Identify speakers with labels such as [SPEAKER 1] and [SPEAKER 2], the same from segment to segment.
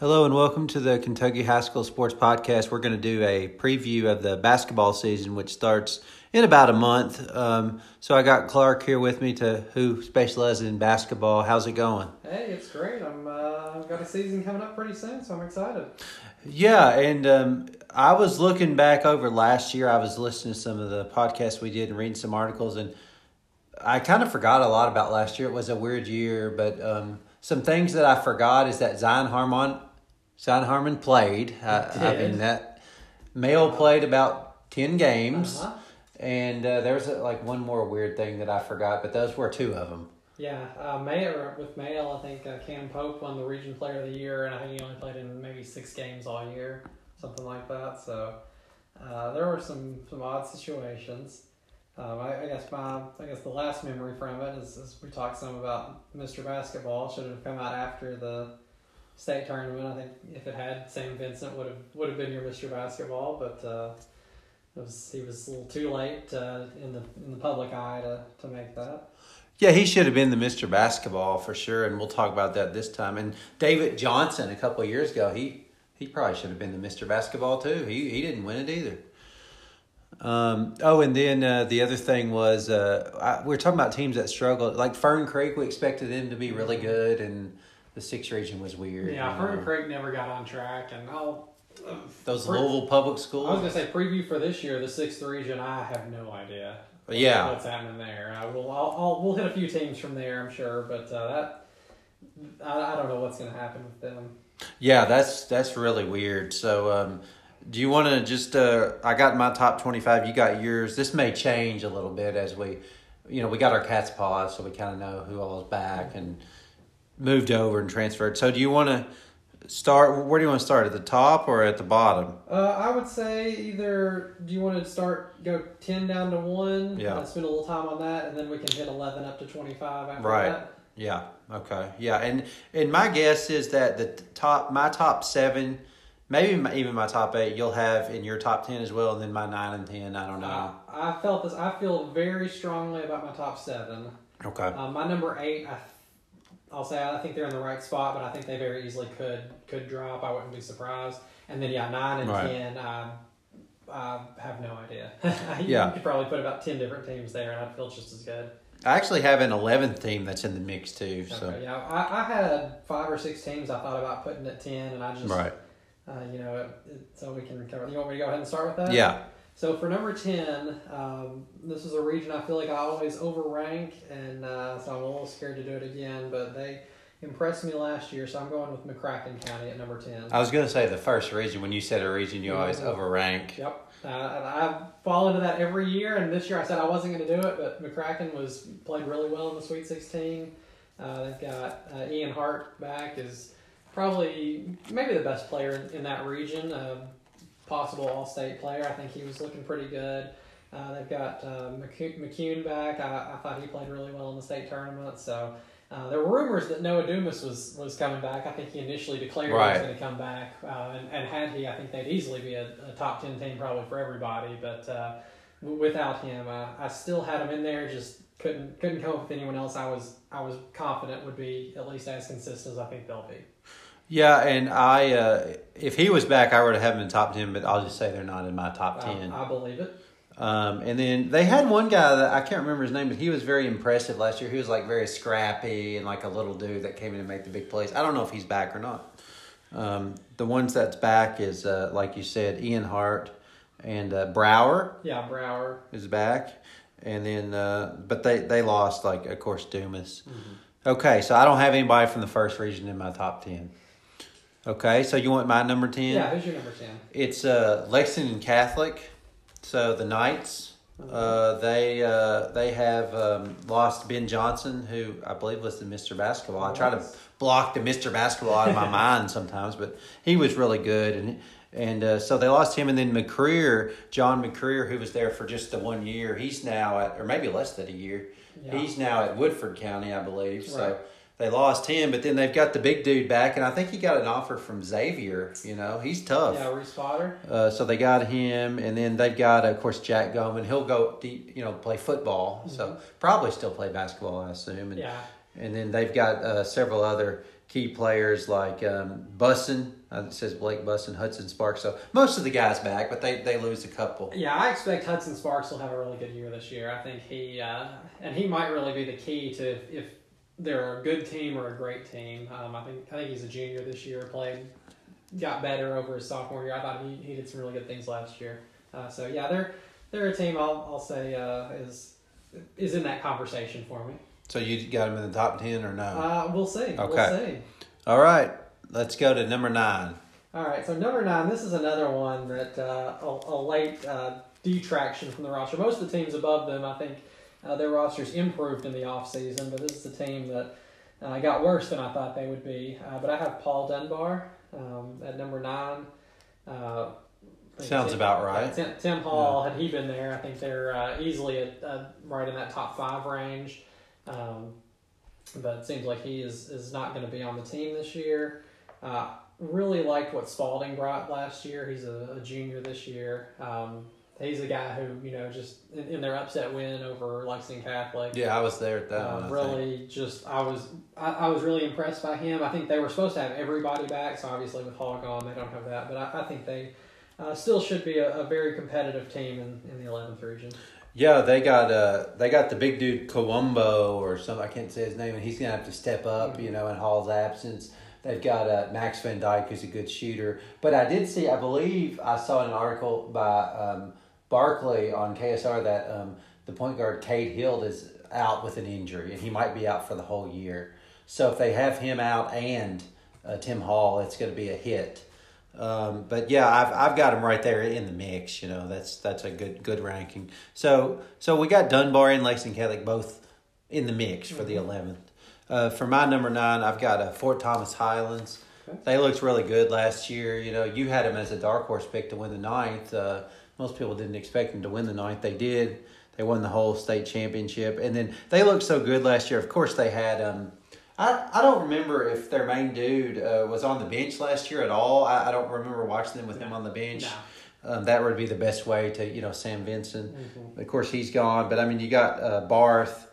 [SPEAKER 1] Hello and welcome to the Kentucky High School Sports Podcast. We're going to do a preview of the basketball season, which starts in about a month. Um, so I got Clark here with me to who specializes in basketball. How's it going?
[SPEAKER 2] Hey, it's great. I'm uh, I've got a season coming up pretty soon, so I'm excited.
[SPEAKER 1] Yeah, and um, I was looking back over last year. I was listening to some of the podcasts we did and reading some articles, and I kind of forgot a lot about last year. It was a weird year, but um, some things that I forgot is that Zion Harmon Zion Harmon played. I, I mean that male played about ten games,
[SPEAKER 2] Uh-huh.
[SPEAKER 1] and uh, there was uh, like one more weird thing that I forgot, but those were two of them.
[SPEAKER 2] Yeah, uh, Mayo, with Mayo, I think uh, Cam Pope won the Region Player of the Year, and I think he only played in maybe six games all year, something like that. So uh, there were some, some odd situations. Um, I, I guess my I guess the last memory from it is, is we talked some about Mr. Basketball should have come out after the state tournament. I think if it had, Sam Vincent would have would have been your Mr. Basketball, but uh, it was he was a little too late uh, in the in the public eye to, to make that.
[SPEAKER 1] Yeah, he should have been the Mr. Basketball for sure, and we'll talk about that this time. And David Johnson, a couple of years ago, he he probably should have been the Mr. Basketball too. He he didn't win it either. Um, oh, and then uh, the other thing was uh, I, we are talking about teams that struggled. Like Fern Creek, we expected them to be really good, and the six region was weird.
[SPEAKER 2] Yeah,
[SPEAKER 1] know.
[SPEAKER 2] Creek never got on track, and I'll.
[SPEAKER 1] Those
[SPEAKER 2] Pre-
[SPEAKER 1] Louisville public schools.
[SPEAKER 2] I was gonna say preview for this year, the sixth region. I have no idea.
[SPEAKER 1] Yeah.
[SPEAKER 2] what's happening there? I will. I'll, I'll. We'll hit a few teams from there, I'm sure, but uh, that. I, I don't know what's gonna happen with them.
[SPEAKER 1] Yeah, that's that's really weird. So, um, do you want to just? Uh, I got my top twenty-five. You got yours. This may change a little bit as we, you know, we got our Cats' Pause, so we kind of know who all is back and moved over and transferred. So, do you want to start? Where do you want to start? At the top or at the bottom?
[SPEAKER 2] Uh, I would say either. Do you want to start go ten down to one?
[SPEAKER 1] Yeah.
[SPEAKER 2] Spend a little time on that, and then we can hit eleven up to twenty-five after
[SPEAKER 1] Right.
[SPEAKER 2] that.
[SPEAKER 1] Yeah. Okay. Yeah, and and my guess is that the top, my top seven, maybe my, even my top eight, you'll have in your top ten as well, and then my nine and ten. I don't know.
[SPEAKER 2] Uh, I felt this. I feel very strongly about my top seven.
[SPEAKER 1] Okay.
[SPEAKER 2] Um, my number eight, I, I'll say I think they're in the right spot, but I think they very easily could could drop. I wouldn't be surprised. And then yeah, nine and
[SPEAKER 1] Right.
[SPEAKER 2] ten, I, I have no idea. you
[SPEAKER 1] Yeah.
[SPEAKER 2] could probably put about ten different teams there, and I'd feel just as good.
[SPEAKER 1] I actually have an eleventh team that's in the mix too. So
[SPEAKER 2] yeah, I, I had five or six teams I thought about putting at ten, and I just
[SPEAKER 1] right.
[SPEAKER 2] uh, you know it, it, so we can cover. You want me to go ahead and start with that?
[SPEAKER 1] Yeah.
[SPEAKER 2] So for number ten, um, this is a region I feel like I always overrank, and uh, so I'm a little scared to do it again. But they impressed me last year, so I'm going with McCracken County at number ten.
[SPEAKER 1] I was gonna say the first region. When you said a region, you always
[SPEAKER 2] Mhm.
[SPEAKER 1] overrank.
[SPEAKER 2] Yep, uh, I fall into that every year. And this year I said I wasn't going to do it, but McCracken was played really well in the Sweet Sixteen. Uh, they've got uh, Ian Hart back is probably maybe the best player in, in that region. Uh, possible All-State player. I think he was looking pretty good. Uh, they've got uh, McCune, back. I, I thought he played really well in the state tournament. So uh, there were rumors that Noah Dumas was, was coming back. I think he initially declared he was going to come back, uh, and, and had he, I think they'd easily be a, a top ten team probably for everybody. But uh, without him, uh, I still had him in there. Just couldn't couldn't come up with anyone else. I was I was confident would be at least as consistent as I think they'll be.
[SPEAKER 1] Yeah, and I, uh, if he was back, I would have him in top ten. But I'll just say they're not in my top ten.
[SPEAKER 2] I, I believe it.
[SPEAKER 1] Um, and then they had one guy that I can't remember his name, but he was very impressive last year. He was like very scrappy and like a little dude that came in and made the big plays. I don't know if he's back or not. Um, the ones that's back is uh, like you said, Ian Hart and uh, Brower
[SPEAKER 2] Yeah, Brower.
[SPEAKER 1] is back, and then uh, but they they lost like of course Dumas. Okay, so I don't have anybody from the first region in my top ten. Okay, so you want my number ten?
[SPEAKER 2] Yeah, who's your number ten?
[SPEAKER 1] It's uh, Lexington Catholic. So the Knights, uh, they uh, they have um, lost Ben Johnson, who I believe was the Mister Basketball. I try to block the Mister Basketball out of my mind sometimes, but he was really good, and and uh, so they lost him. And then McCreer, John McCreer, who was there for just the one year, he's now at or maybe less than a year.
[SPEAKER 2] Yeah.
[SPEAKER 1] He's now at Woodford County, I believe. So
[SPEAKER 2] Right.
[SPEAKER 1] They lost him, but then they've got the big dude back, and I think he got an offer from Xavier. You know, he's tough.
[SPEAKER 2] Yeah, Reese Potter.
[SPEAKER 1] Uh, so they got him, and then they've got, of course, Jack Goman. He'll go, deep, you know, play football. So probably still play basketball, I assume. And,
[SPEAKER 2] Yeah.
[SPEAKER 1] and then they've got uh, several other key players like um, Bussin. Uh, it says Blake Bussin, Hudson Sparks. So most of the guys back, but they, they lose a couple.
[SPEAKER 2] Yeah, I expect Hudson Sparks will have a really good year this year. I think he uh, and he might really be the key to if they're a good team or a great team. Um, I think I think he's a junior this year. Played, got better over his sophomore year. I thought he, he did some really good things last year. Uh, so yeah, they're they're a team. I'll I'll say uh, is is in that conversation for me.
[SPEAKER 1] So you got them in the top ten or no?
[SPEAKER 2] Uh, we'll see.
[SPEAKER 1] Okay.
[SPEAKER 2] We'll see.
[SPEAKER 1] All right, let's go to number nine.
[SPEAKER 2] All right, so number nine, this is another one that uh, a, a late uh, detraction from the roster. Most of the teams above them, I think, uh, their rosters improved in the offseason, but this is a team that uh, got worse than I thought they would be. Uh, but I have Paul Dunbar um, at number nine. Uh,
[SPEAKER 1] Sounds
[SPEAKER 2] Tim-
[SPEAKER 1] about right.
[SPEAKER 2] Tim, Tim Hall, had he been there, I think they're uh, easily at, uh, right in that top five range. Um, but it seems like he is, is not going to be on the team this year. Uh, really liked what Spalding brought last year. He's a, a junior this year. Um, he's a guy who, you know, just in, in their upset win over Lexington Catholic.
[SPEAKER 1] Yeah, I was there at that
[SPEAKER 2] Uh,
[SPEAKER 1] one. I think.
[SPEAKER 2] really, just I was I, I was really impressed by him. I think they were supposed to have everybody back, so obviously with Hall gone, they don't have that. But I, I think they uh, still should be a, a very competitive team in, in the eleventh region.
[SPEAKER 1] Yeah, they got uh they got the big dude Columbo or something. I can't say his name, and he's gonna have to step up. You know, in Hall's absence. They've got uh, Max Van Dyke, who's a good shooter. But I did see, I believe, I saw an article by um, Barkley on KSR that um, the point guard Cade Hill is out with an injury, and he might be out for the whole year. So if they have him out and uh, Tim Hall, it's going to be a hit. Um, but yeah, I've I've got him right there in the mix. You know, that's that's a good good ranking. So so we got Dunbar and Lexington Catholic both in the mix for the eleventh. Uh, for my number nine, I've got a Fort Thomas Highlands.
[SPEAKER 2] Okay.
[SPEAKER 1] They looked really good last year. You know, you had them as a dark horse pick to win the ninth. Uh, most people didn't expect them to win the ninth. They did. They won the whole state championship, and then they looked so good last year. Of course, they had. Um, I, I don't remember if their main dude uh, was on the bench last year at all. I, I don't remember watching them with him on the bench.
[SPEAKER 2] No.
[SPEAKER 1] Um, that would be the best way to, you know, Sam Vincent. Of course, he's gone, but I mean, you got uh, Barth,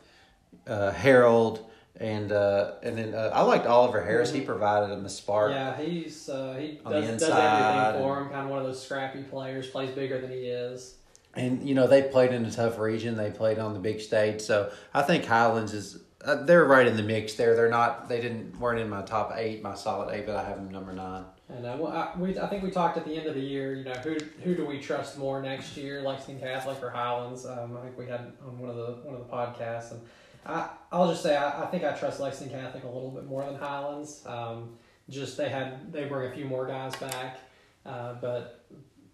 [SPEAKER 1] uh, Harold, and uh, and then uh, I liked Oliver Harris. He provided him a spark.
[SPEAKER 2] Yeah, he's uh, he does, does everything for him. Kind of one of those scrappy players. Plays bigger than he is.
[SPEAKER 1] And you know they played in a tough region. They played on the big stage, so I think Highlands is uh, they're right in the mix there. They're not they didn't weren't in my top eight, my solid eight, but I have them number nine.
[SPEAKER 2] And uh, well, I, we, I think we talked at the end of the year. You know, who who do we trust more next year, Lexington Catholic or Highlands? Um, I think we had on one of the one of the podcasts, and I I'll just say I, I think I trust Lexington Catholic a little bit more than Highlands. Um, just they had they bring a few more guys back, uh, but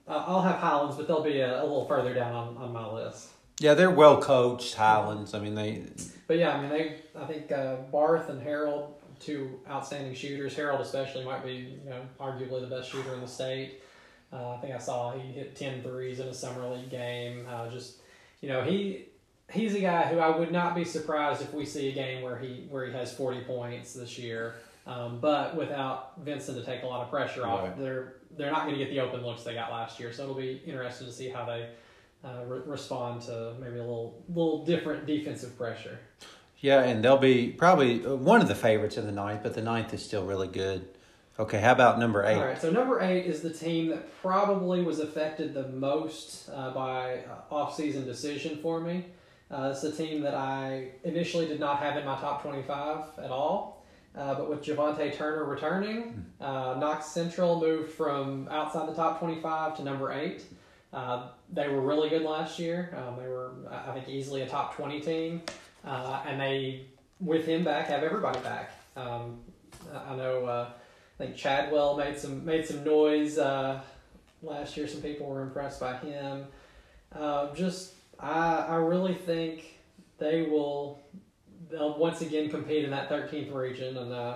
[SPEAKER 2] I'll have Highlands, but they'll be a, a little further down on, on my list.
[SPEAKER 1] Yeah, they're well coached Highlands. I mean they
[SPEAKER 2] But yeah, I mean, they. I think uh, Barth and Harold, two outstanding shooters. Harold especially might be, you know, arguably the best shooter in the state. Uh, I think I saw he hit 10 threes in a summer league game. Uh, just, you know, he he's a guy who I would not be surprised if we see a game where he where he has 40 points this year. Um, but without Vincent to take a lot of pressure off,
[SPEAKER 1] Right.
[SPEAKER 2] they're they're not going to get the open looks they got last year. So it'll be interesting to see how they uh, re- respond to maybe a little little different defensive pressure.
[SPEAKER 1] Yeah, and they'll be probably uh, one of the favorites in the ninth, but the ninth is still really good. Okay, how about number eight?
[SPEAKER 2] All right, so number eight is the team that probably was affected the most uh, by uh, off-season decision for me. Uh, it's a team that I initially did not have in my top 25 at all, uh, but with Javante Turner returning, uh, Knox Central moved from outside the top 25 to number eight. Uh, they were really good last year. Um, they were, I think, easily a top 20 team, uh, and they, with him back, have everybody back. Um, I know. Uh, I think Chadwell made some made some noise uh, last year. Some people were impressed by him. Uh, just I I really think they will they'll once again compete in that 13th region. And uh,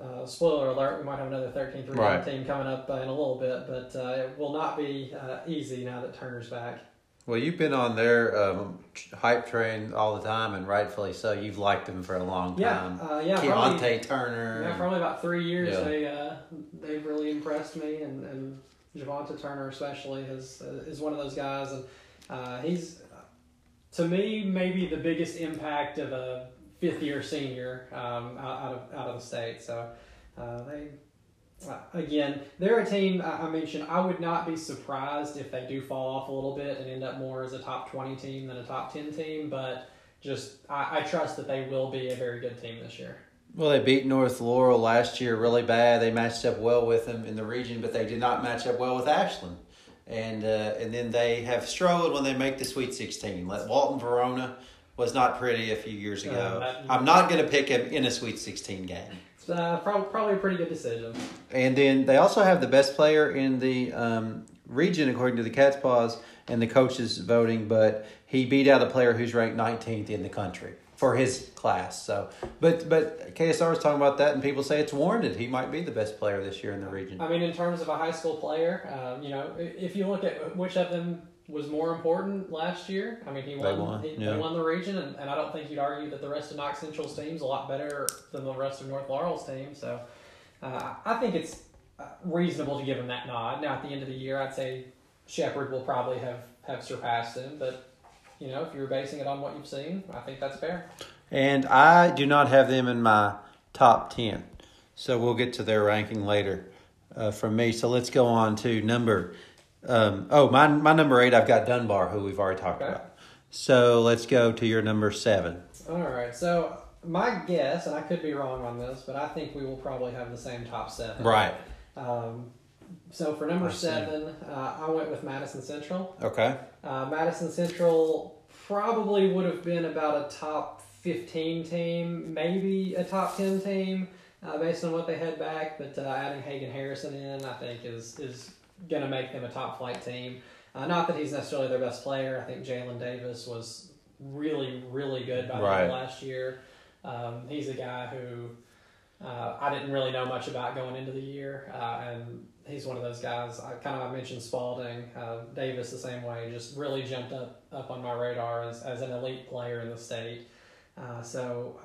[SPEAKER 2] uh, spoiler alert, we might have another 13th region
[SPEAKER 1] Right.
[SPEAKER 2] team coming up uh, in a little bit, but uh, it will not be uh, easy now that Turner's back.
[SPEAKER 1] Well, you've been on their um, hype train all the time, and rightfully so. You've liked them for a long
[SPEAKER 2] Yeah,
[SPEAKER 1] time.
[SPEAKER 2] uh, yeah,
[SPEAKER 1] Keontae
[SPEAKER 2] probably,
[SPEAKER 1] Turner.
[SPEAKER 2] yeah, probably about three years.
[SPEAKER 1] Yeah.
[SPEAKER 2] They uh, they've really impressed me, and and Javante Turner especially has uh, is one of those guys, and uh, he's to me maybe the biggest impact of a fifth year senior um, out, of out of the state. So Uh, they uh, again, they're a team I mentioned. I would not be surprised if they do fall off a little bit and end up more as a top twenty team than a top ten team. But just I, I trust that they will be a very good team this year.
[SPEAKER 1] Well, they beat North Laurel last year really bad. They matched up well with them in the region, but they did not match up well with Ashland. And uh, and then they have struggled when they make the Sweet 16. Let Walton Verona was not pretty a few years ago.
[SPEAKER 2] Uh,
[SPEAKER 1] I'm not going to pick him in a Sweet 16 game.
[SPEAKER 2] It's uh, prob- probably a pretty good decision.
[SPEAKER 1] And then they also have the best player in the um, region, according to the Cats' Pause and the coaches voting, but he beat out a player who's ranked 19th in the country for his class. So, but but KSR was talking about that, and people say it's warranted. He might be the best player this year in the region.
[SPEAKER 2] I mean, in terms of a high school player, um, you know, if you look at which of them was more important last year, I mean, he won.
[SPEAKER 1] won,
[SPEAKER 2] he,
[SPEAKER 1] yeah.
[SPEAKER 2] they won the region, and, and I don't think you'd argue that the rest of Knox Central's team's a lot better than the rest of North Laurel's team. So, uh, I think it's uh, reasonable to give him that nod. Now, at the end of the year, I'd say Sheppard will probably have have surpassed him, but. You know, if you're basing it on what you've seen, I think that's fair.
[SPEAKER 1] And I do not have them in my top 10. So we'll get to their ranking later uh, from me. So let's go on to number. Um, oh, my, my number eight, I've got Dunbar, who we've already talked
[SPEAKER 2] Okay.
[SPEAKER 1] about. So let's go to your number seven.
[SPEAKER 2] All right. So my guess, and I could be wrong on this, but I think we will probably have the same top seven.
[SPEAKER 1] Right.
[SPEAKER 2] Um, so for number seven, uh, I went with Madison Central.
[SPEAKER 1] Okay.
[SPEAKER 2] Uh, Madison Central probably would have been about a top 15 team, maybe a top 10 team, uh, based on what they had back. But uh, adding Hagen Harrison in, I think, is is going to make them a top flight team. Uh, not that he's necessarily their best player. I think Jalen Davis was really, really good by the end
[SPEAKER 1] Right.
[SPEAKER 2] of last year. Um, he's a guy who uh, I didn't really know much about going into the year, uh, and he's one of those guys. I kind of I mentioned Spalding, uh, Davis the same way. Just really jumped up up on my radar as, as an elite player in the state. Uh, so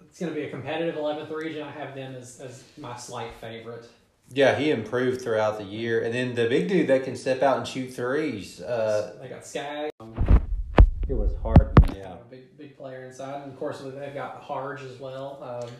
[SPEAKER 2] it's going to be a competitive 11th region. I have them as, as my slight favorite.
[SPEAKER 1] Yeah, he improved throughout the year. And then the big dude that can step out and shoot threes. Uh,
[SPEAKER 2] they got Skag,
[SPEAKER 1] it was hard. Yeah.
[SPEAKER 2] big big player inside, and of course they've got Harge as well. Um,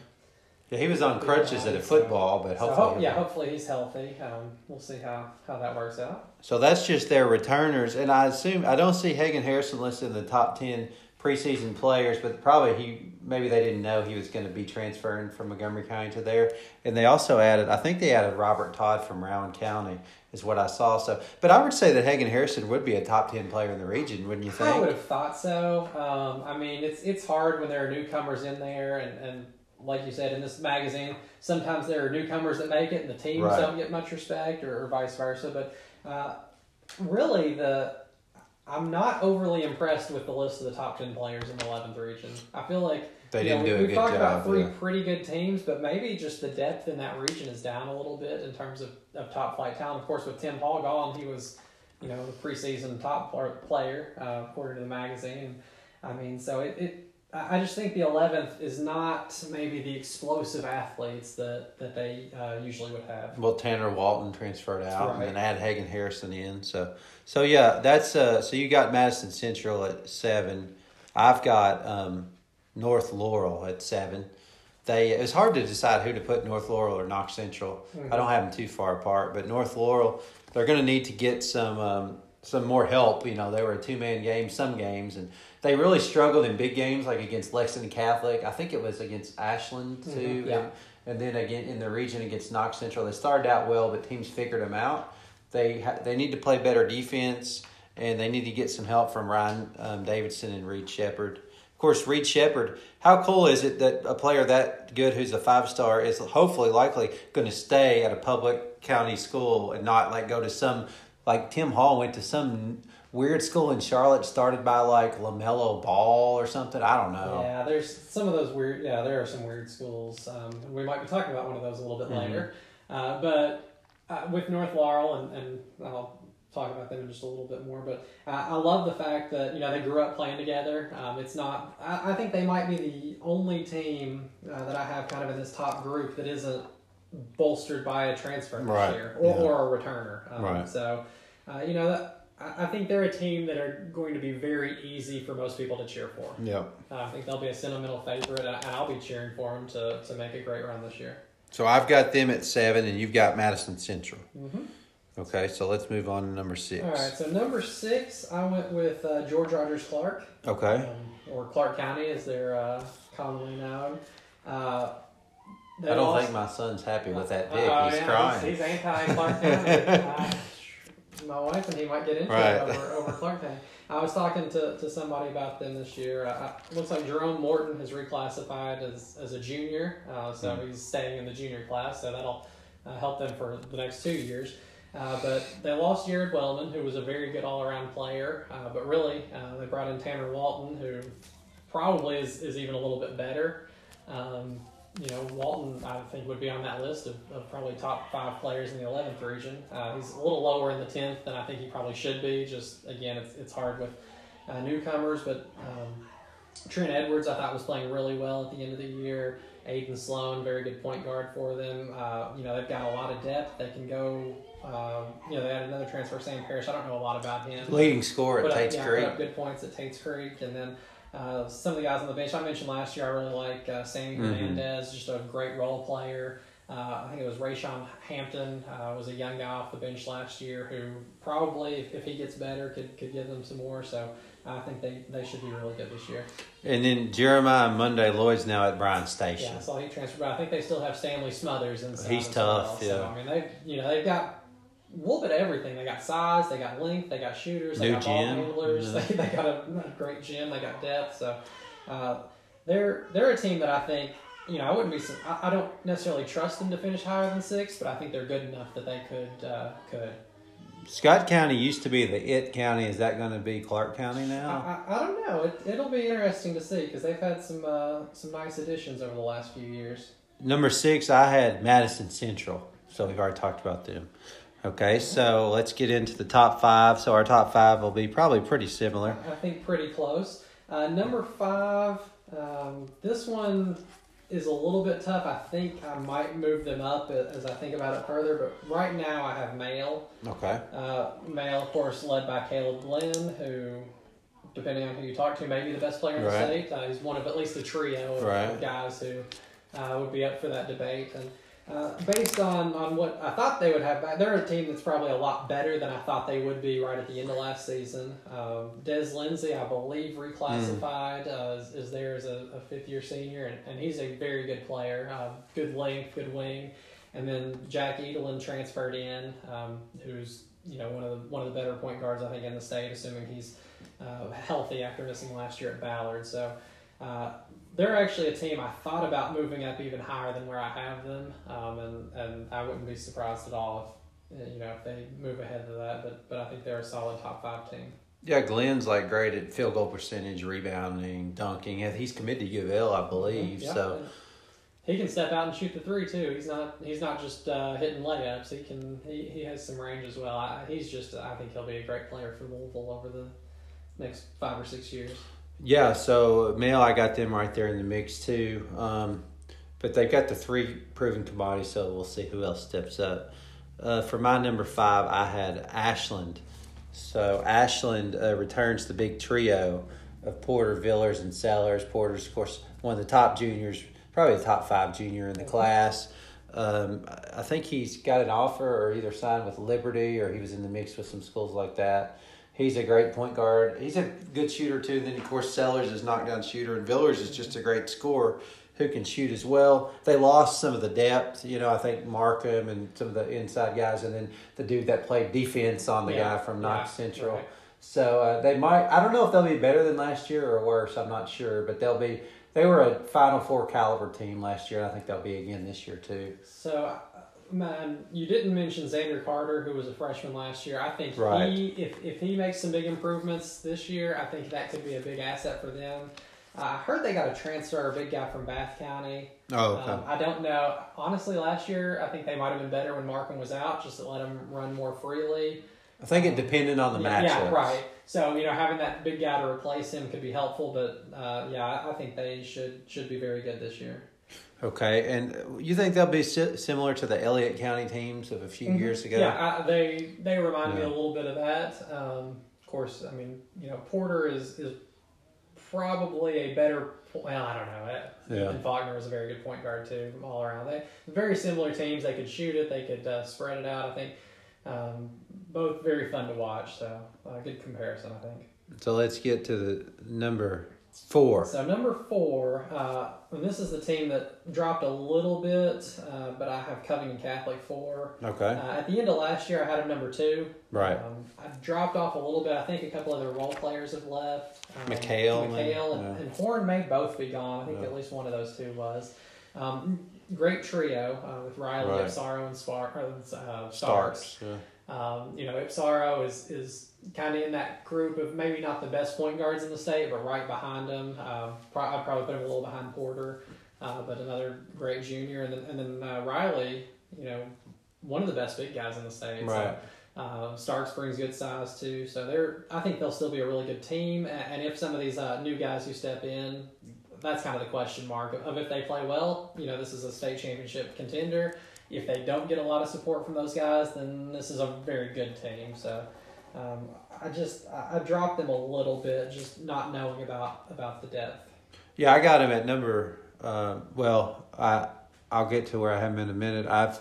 [SPEAKER 1] Yeah, he was on crutches at a football, but
[SPEAKER 2] so
[SPEAKER 1] hopefully.
[SPEAKER 2] ho- yeah, hopefully he's healthy. Um, we'll see how, how that works out.
[SPEAKER 1] So that's just their returners, and I assume I don't see Hagan Harrison listed in the top ten preseason players, but probably he maybe they didn't know he was going to be transferring from Montgomery County to there, and they also added I think they added Robert Todd from Rowan County is what I saw. So, but I would say that Hagan Harrison would be a top ten player in the region, wouldn't you think?
[SPEAKER 2] I would have thought so. Um, I mean, it's it's hard when there are newcomers in there, and, and like you said in this magazine, sometimes there are newcomers that make it, and the teams
[SPEAKER 1] Right.
[SPEAKER 2] don't get much respect, or, or vice versa. But uh, really, the I'm not overly impressed with the list of the top ten players in the 11th region. I feel like
[SPEAKER 1] They didn't
[SPEAKER 2] we,
[SPEAKER 1] do a good
[SPEAKER 2] talked
[SPEAKER 1] job.
[SPEAKER 2] about three
[SPEAKER 1] yeah.
[SPEAKER 2] pretty good teams, but maybe just the depth in that region is down a little bit in terms of, of top flight talent. Of course, with Tim Hall gone, he was, you know, the preseason top player uh, according to the magazine. I mean, so it, it I just think the eleventh is not maybe the explosive athletes that that they uh, usually would have.
[SPEAKER 1] Well, Tanner Walton transferred out,
[SPEAKER 2] Right.
[SPEAKER 1] and then add Hagen Harrison in. So, so yeah, that's uh. So you got Madison Central at seven. I've got um, North Laurel at seven. They it was hard to decide who to put North Laurel or Knox Central. I don't have them too far apart, but North Laurel they're going to need to get some um, some more help. You know, they were a two man game some games, and they really struggled in big games like against Lexington Catholic. I think it was against Ashland too.
[SPEAKER 2] Mhm, yeah.
[SPEAKER 1] and, and then again in the region against Knox Central, they started out well, but teams figured them out. They ha- they need to play better defense, and they need to get some help from Ryan um, Davidson and Reed Sheppard. Of course, Reed Sheppard. How cool is it that a player that good, who's a five star, is hopefully likely going to stay at a public county school and not like go to some like Tim Hall went to some weird school in Charlotte started by like LaMelo Ball or something. I don't know.
[SPEAKER 2] Yeah, there's some of those weird. Yeah, there are some weird schools. Um, we might be talking about one of those a little bit
[SPEAKER 1] Mhm.
[SPEAKER 2] later. Uh, but uh, with North Laurel, and, and I'll talk about them in just a little bit more. But uh, I love the fact that you know they grew up playing together. Um, it's not. I, I think they might be the only team uh, that I have kind of in this top group that isn't bolstered by a transfer this
[SPEAKER 1] Right,
[SPEAKER 2] year or,
[SPEAKER 1] yeah.
[SPEAKER 2] or a returner. Um,
[SPEAKER 1] Right.
[SPEAKER 2] So uh, you know that. I I think they're a team that are going to be very easy for most people to cheer for.
[SPEAKER 1] Yeah.
[SPEAKER 2] Uh, I think they'll be a sentimental favorite, and and I'll be cheering for them to, to make a great run this year.
[SPEAKER 1] So I've got them at seven, and you've got Madison Central.
[SPEAKER 2] Mm-hmm.
[SPEAKER 1] Okay, so let's move on to number six.
[SPEAKER 2] All right, so number six, I went with uh, George Rogers Clark,
[SPEAKER 1] Okay.
[SPEAKER 2] um, or Clark County as they're uh, commonly known. Uh, they
[SPEAKER 1] I don't
[SPEAKER 2] lost-
[SPEAKER 1] think my son's happy with that pick.
[SPEAKER 2] Oh,
[SPEAKER 1] he's
[SPEAKER 2] yeah,
[SPEAKER 1] crying.
[SPEAKER 2] He's, he's anti Clark County. My wife and he might get into
[SPEAKER 1] Right.
[SPEAKER 2] it over, over Clark County. I was talking to, to somebody about them this year. Uh, looks like Jerome Morton has reclassified as, as a junior, uh, so
[SPEAKER 1] Hmm.
[SPEAKER 2] he's staying in the junior class, so that'll uh, help them for the next two years. Uh, but they lost Jared Wellman, who was a very good all around player. Uh, but really, uh, they brought in Tanner Walton, who probably is, is even a little bit better. Um, you know, Walton, I think, would be on that list of, of probably top five players in the 11th region. Uh, he's a little lower in the 10th than I think he probably should be. Just, again, it's, it's hard with uh, newcomers. But um, Trent Edwards, I thought, was playing really well at the end of the year. Aiden Sloan, very good point guard for them. Uh, you know, they've got a lot of depth. They can go, um, you know, they had another transfer, Sam Parrish. I don't know a lot about him.
[SPEAKER 1] Leading scorer at
[SPEAKER 2] up-
[SPEAKER 1] Tate's
[SPEAKER 2] yeah,
[SPEAKER 1] Creek.
[SPEAKER 2] Put up good points at Tates Creek, and then uh, some of the guys on the bench. I mentioned last year. I really like uh, Sammy
[SPEAKER 1] Mhm.
[SPEAKER 2] Hernandez, just a great role player. Uh, I think it was Rayshawn Hampton uh, was a young guy off the bench last year who probably, if, if he gets better, could, could give them some more. So I think they, they should be really good this year.
[SPEAKER 1] And then Jeremiah Monday Lloyd's now at Bryan Station.
[SPEAKER 2] Yeah, so he transferred, but I think they still have Stanley Smothers inside.
[SPEAKER 1] He's tough,
[SPEAKER 2] well. So,
[SPEAKER 1] yeah.
[SPEAKER 2] I mean, they you know they've got a little bit of everything. They got size, they got length, they got shooters, they
[SPEAKER 1] New
[SPEAKER 2] got ball handlers.
[SPEAKER 1] yeah.
[SPEAKER 2] They, they got a, great gym. They got depth. So uh, they're they're a team that I think you know I wouldn't be. I, I don't necessarily trust them to finish higher than six, but I think they're good enough that they could uh, could.
[SPEAKER 1] Scott County used to be the it county. Is that going to be Clark County
[SPEAKER 2] I,
[SPEAKER 1] now?
[SPEAKER 2] I, I don't know. It, it'll be interesting to see because they've had some uh, some nice additions over the last few years.
[SPEAKER 1] Number six, I had Madison Central. So we've already talked about them. Okay, so let's get into the top five. So our top five will be probably pretty similar.
[SPEAKER 2] I think pretty close. Uh, number five, um, this one is a little bit tough. I think I might move them up as I think about it further, but right now I have Male.
[SPEAKER 1] Okay.
[SPEAKER 2] Uh, Male, of course, led by Caleb Glenn, who, depending on who you talk to, may be the best player in the
[SPEAKER 1] Right.
[SPEAKER 2] state. Uh, he's one of at least the trio of,
[SPEAKER 1] Right.
[SPEAKER 2] guys who uh, would be up for that debate. And uh, based on, on what I thought they would have back, they're a team that's probably a lot better than I thought they would be right at the end of last season. Um, Des Lindsay, I believe, reclassified uh, is, is there as a, a fifth year senior, and, and he's a very good player. Uh, good length, good wing. And then Jack Edelin transferred in, um, who's you know one of the one of the better point guards I think in the state, assuming he's uh, healthy after missing last year at Ballard. So uh, they're actually a team I thought about moving up even higher than where I have them, um, and and I wouldn't be surprised at all if uh, you know if they move ahead of that. But but I think they're a solid top five team.
[SPEAKER 1] Yeah, Glenn's like great at field goal percentage, rebounding, dunking. He's committed to U of L, I believe.
[SPEAKER 2] Yeah,
[SPEAKER 1] So
[SPEAKER 2] He can step out and shoot the three too. He's not. He's not just uh, hitting layups. He can. He, he has some range as well. I, he's just. I think he'll be a great player for Louisville over the next five or six years.
[SPEAKER 1] Yeah, so Male, I got them right there in the mix too. Um, but they've got the three proven commodities, so we'll see who else steps up. Uh, for my number five, I had Ashland. So Ashland uh, returns the big trio of Porter, Villers, and Sellers. Porter's, of course, one of the top juniors, probably the top five junior in the class. Um, I I think he's got an offer or either signed with Liberty or he was in the mix with some schools like that. He's a great point guard. He's a good shooter too. Then of course Sellers is knockdown shooter and Villers is just a great scorer who can shoot as well. They lost some of the depth, you know. I think Markham and some of the inside guys, and then the dude that played defense on the
[SPEAKER 2] Yeah,
[SPEAKER 1] guy from
[SPEAKER 2] yeah,
[SPEAKER 1] Knox Central.
[SPEAKER 2] right.
[SPEAKER 1] So uh, they might. I don't know if they'll be better than last year or worse. I'm not sure, but they'll be. They were a Final Four caliber team last year, and I think they'll be again this year too.
[SPEAKER 2] So, man, you didn't mention Xander Carter, who was a freshman last year. I think
[SPEAKER 1] Right.
[SPEAKER 2] he, if if he makes some big improvements this year, I think that could be a big asset for them. Uh, I heard they got a transfer, a big guy from Bath County.
[SPEAKER 1] Oh,
[SPEAKER 2] Um, I don't know. Honestly, last year I think they might have been better when Markham was out, just to let him run more freely.
[SPEAKER 1] I think it depended on the matchup.
[SPEAKER 2] yeah, right. So you know, having that big guy to replace him could be helpful, but uh, yeah, I, I think they should should be very good this year.
[SPEAKER 1] Okay, and you think they'll be si- similar to the Elliott County teams of a few years ago?
[SPEAKER 2] Mm-hmm. Yeah, I, they they remind me a little bit of that. Um, of course, I mean you know Porter is is probably a better well, I don't know. It,
[SPEAKER 1] Yeah.
[SPEAKER 2] And Faulkner was a very good point guard too, all around. They very similar teams. They could shoot it. They could uh, spread it out. I think um, both very fun to watch. So uh, good comparison, I think.
[SPEAKER 1] So let's get to the number four.
[SPEAKER 2] So number four, uh, and this is the team that dropped a little bit, uh, but I have Covington Catholic four.
[SPEAKER 1] Okay.
[SPEAKER 2] Uh, at the end of last year, I had them number two.
[SPEAKER 1] Right.
[SPEAKER 2] Um, I dropped off a little bit. I think a couple of their role players have left. Um,
[SPEAKER 1] McHale,
[SPEAKER 2] McHale, and,
[SPEAKER 1] yeah.
[SPEAKER 2] and Horn may both be gone. I think
[SPEAKER 1] Yeah.
[SPEAKER 2] at least one of those two was. Um, great trio uh, with Riley,
[SPEAKER 1] Right.
[SPEAKER 2] Ipsaro, and Spark, uh, Starks.
[SPEAKER 1] Starks. Yeah.
[SPEAKER 2] Um, you know, Ipsaro is is kind of in that group of maybe not the best point guards in the state, but right behind him. Um, pro- I'd probably put him a little behind Porter, uh, but another great junior. And then, and then uh, Riley, you know, one of the best big guys in the state. So,
[SPEAKER 1] Right.
[SPEAKER 2] uh, Starks brings good size too, so they're. I think they'll still be a really good team. And if some of these uh, new guys who step in, that's kind of the question mark of if they play well. You know, this is a state championship contender. If they don't get a lot of support from those guys, then this is a very good team. So, um, I just I, I dropped them a little bit, just not knowing about about the depth.
[SPEAKER 1] Yeah, I got him at number. Uh, well, I I'll get to where I have him in a minute. I've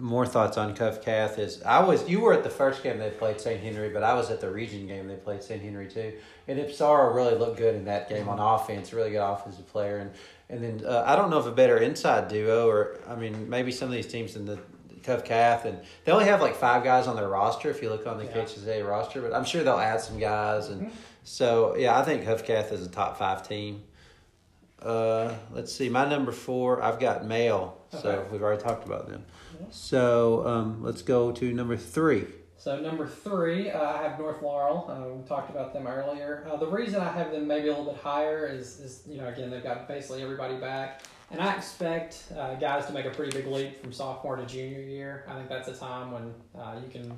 [SPEAKER 1] more thoughts on CovCath is I was you were at the first game they played St. Henry, but I was at the region game they played St. Henry too. And Ipsaro really looked good in that game on offense, really good offensive player. And and then uh, I don't know if a better inside duo or I mean maybe some of these teams in the CovCath and they only have like five guys on their roster if you look on the
[SPEAKER 2] Yeah.
[SPEAKER 1] KHSA roster, but I'm sure they'll add some guys and
[SPEAKER 2] Mhm.
[SPEAKER 1] so yeah, I think CovCath is a top five team. Uh, let's see. My number four, I've got male, so we've already talked about them.
[SPEAKER 2] Yeah.
[SPEAKER 1] So um, let's go to number three.
[SPEAKER 2] So number three, uh, I have North Laurel. Uh, we talked about them earlier. Uh, the reason I have them maybe a little bit higher is, is you know, again, they've got basically everybody back. And I expect uh, guys to make a pretty big leap from sophomore to junior year. I think that's a time when uh, you can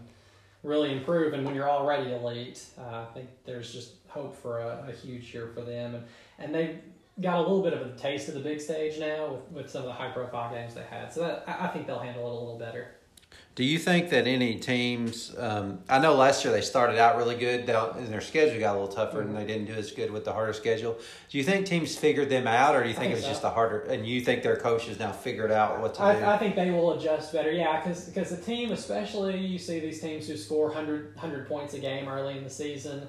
[SPEAKER 2] really improve. And when you're already elite, uh, I think there's just hope for a, a huge year for them. And, and they got a little bit of a taste of the big stage now with, with some of the high profile games they had. So that, I I think they'll handle it a little better.
[SPEAKER 1] Do you think that any teams? Um, I know last year they started out really good, and their schedule got a little tougher, and they didn't do as good with the harder schedule. Do you think teams figured them out, or do you think,
[SPEAKER 2] think
[SPEAKER 1] it was
[SPEAKER 2] so.
[SPEAKER 1] just a harder? And you think their coaches now figured out what to do?
[SPEAKER 2] I, I think they will adjust better. Yeah, because the team, especially you see these teams who score 100, 100 points a game early in the season.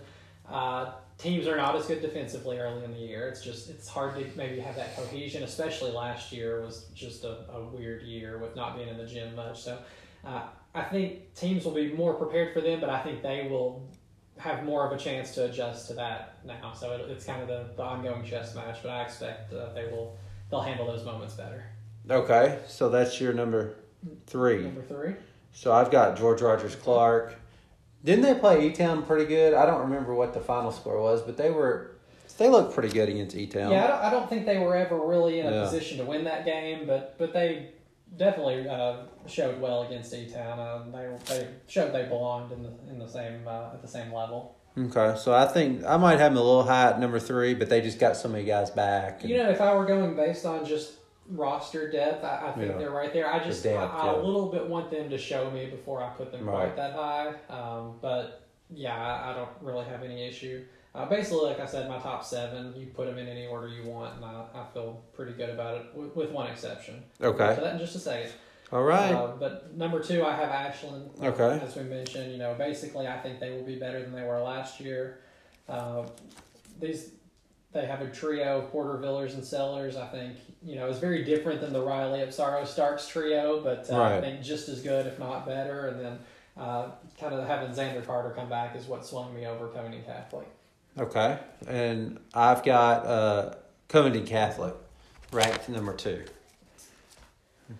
[SPEAKER 2] Uh, teams are not as good defensively early in the year. It's just it's hard to maybe have that cohesion. Especially last year was just a, a weird year with not being in the gym much. So uh, I think teams will be more prepared for them, but I think they will have more of a chance to adjust to that now. So it, it's kind of the, the ongoing chess match. But I expect uh, they will they'll handle those moments better.
[SPEAKER 1] okay, so that's your number three.
[SPEAKER 2] Number three.
[SPEAKER 1] So I've got George Rogers Clark. Didn't they play E Town pretty good? I don't remember what the final score was, but they were they looked pretty good against E Town.
[SPEAKER 2] Yeah, I don't, I don't think they were ever really in a
[SPEAKER 1] Yeah.
[SPEAKER 2] position to win that game, but but they definitely uh, showed well against E Town. Um, they they showed they belonged in the in the same uh, at the same level.
[SPEAKER 1] Okay, so I think I might have them a little high at number three, but they just got so many guys back. and-
[SPEAKER 2] You know, if I were going based on just roster depth, I, I think
[SPEAKER 1] Yeah.
[SPEAKER 2] they're right there. I just
[SPEAKER 1] depth,
[SPEAKER 2] I, I
[SPEAKER 1] yeah.
[SPEAKER 2] a little bit want them to show me before I put them
[SPEAKER 1] Right.
[SPEAKER 2] quite that high. Um, but yeah, I, I don't really have any issue. Uh, basically, like I said, my top seven, you put them in any order you want, and I, I feel pretty good about it, with, with one exception.
[SPEAKER 1] okay,
[SPEAKER 2] So that in just a second.
[SPEAKER 1] all right.
[SPEAKER 2] Uh, but number two, I have Ashland. uh,
[SPEAKER 1] Okay.
[SPEAKER 2] As we mentioned, you know, basically, I think they will be better than they were last year. Uh, these, they have a trio of Porter, Villers, and Sellers. I think you know it's very different than the Riley Ipsaro Starks trio, but uh, I think just as good, if not better. And then uh, kind of having Xander Carter come back is what swung me over Covington Catholic.
[SPEAKER 1] Okay, and I've got uh, Covington Catholic ranked number two.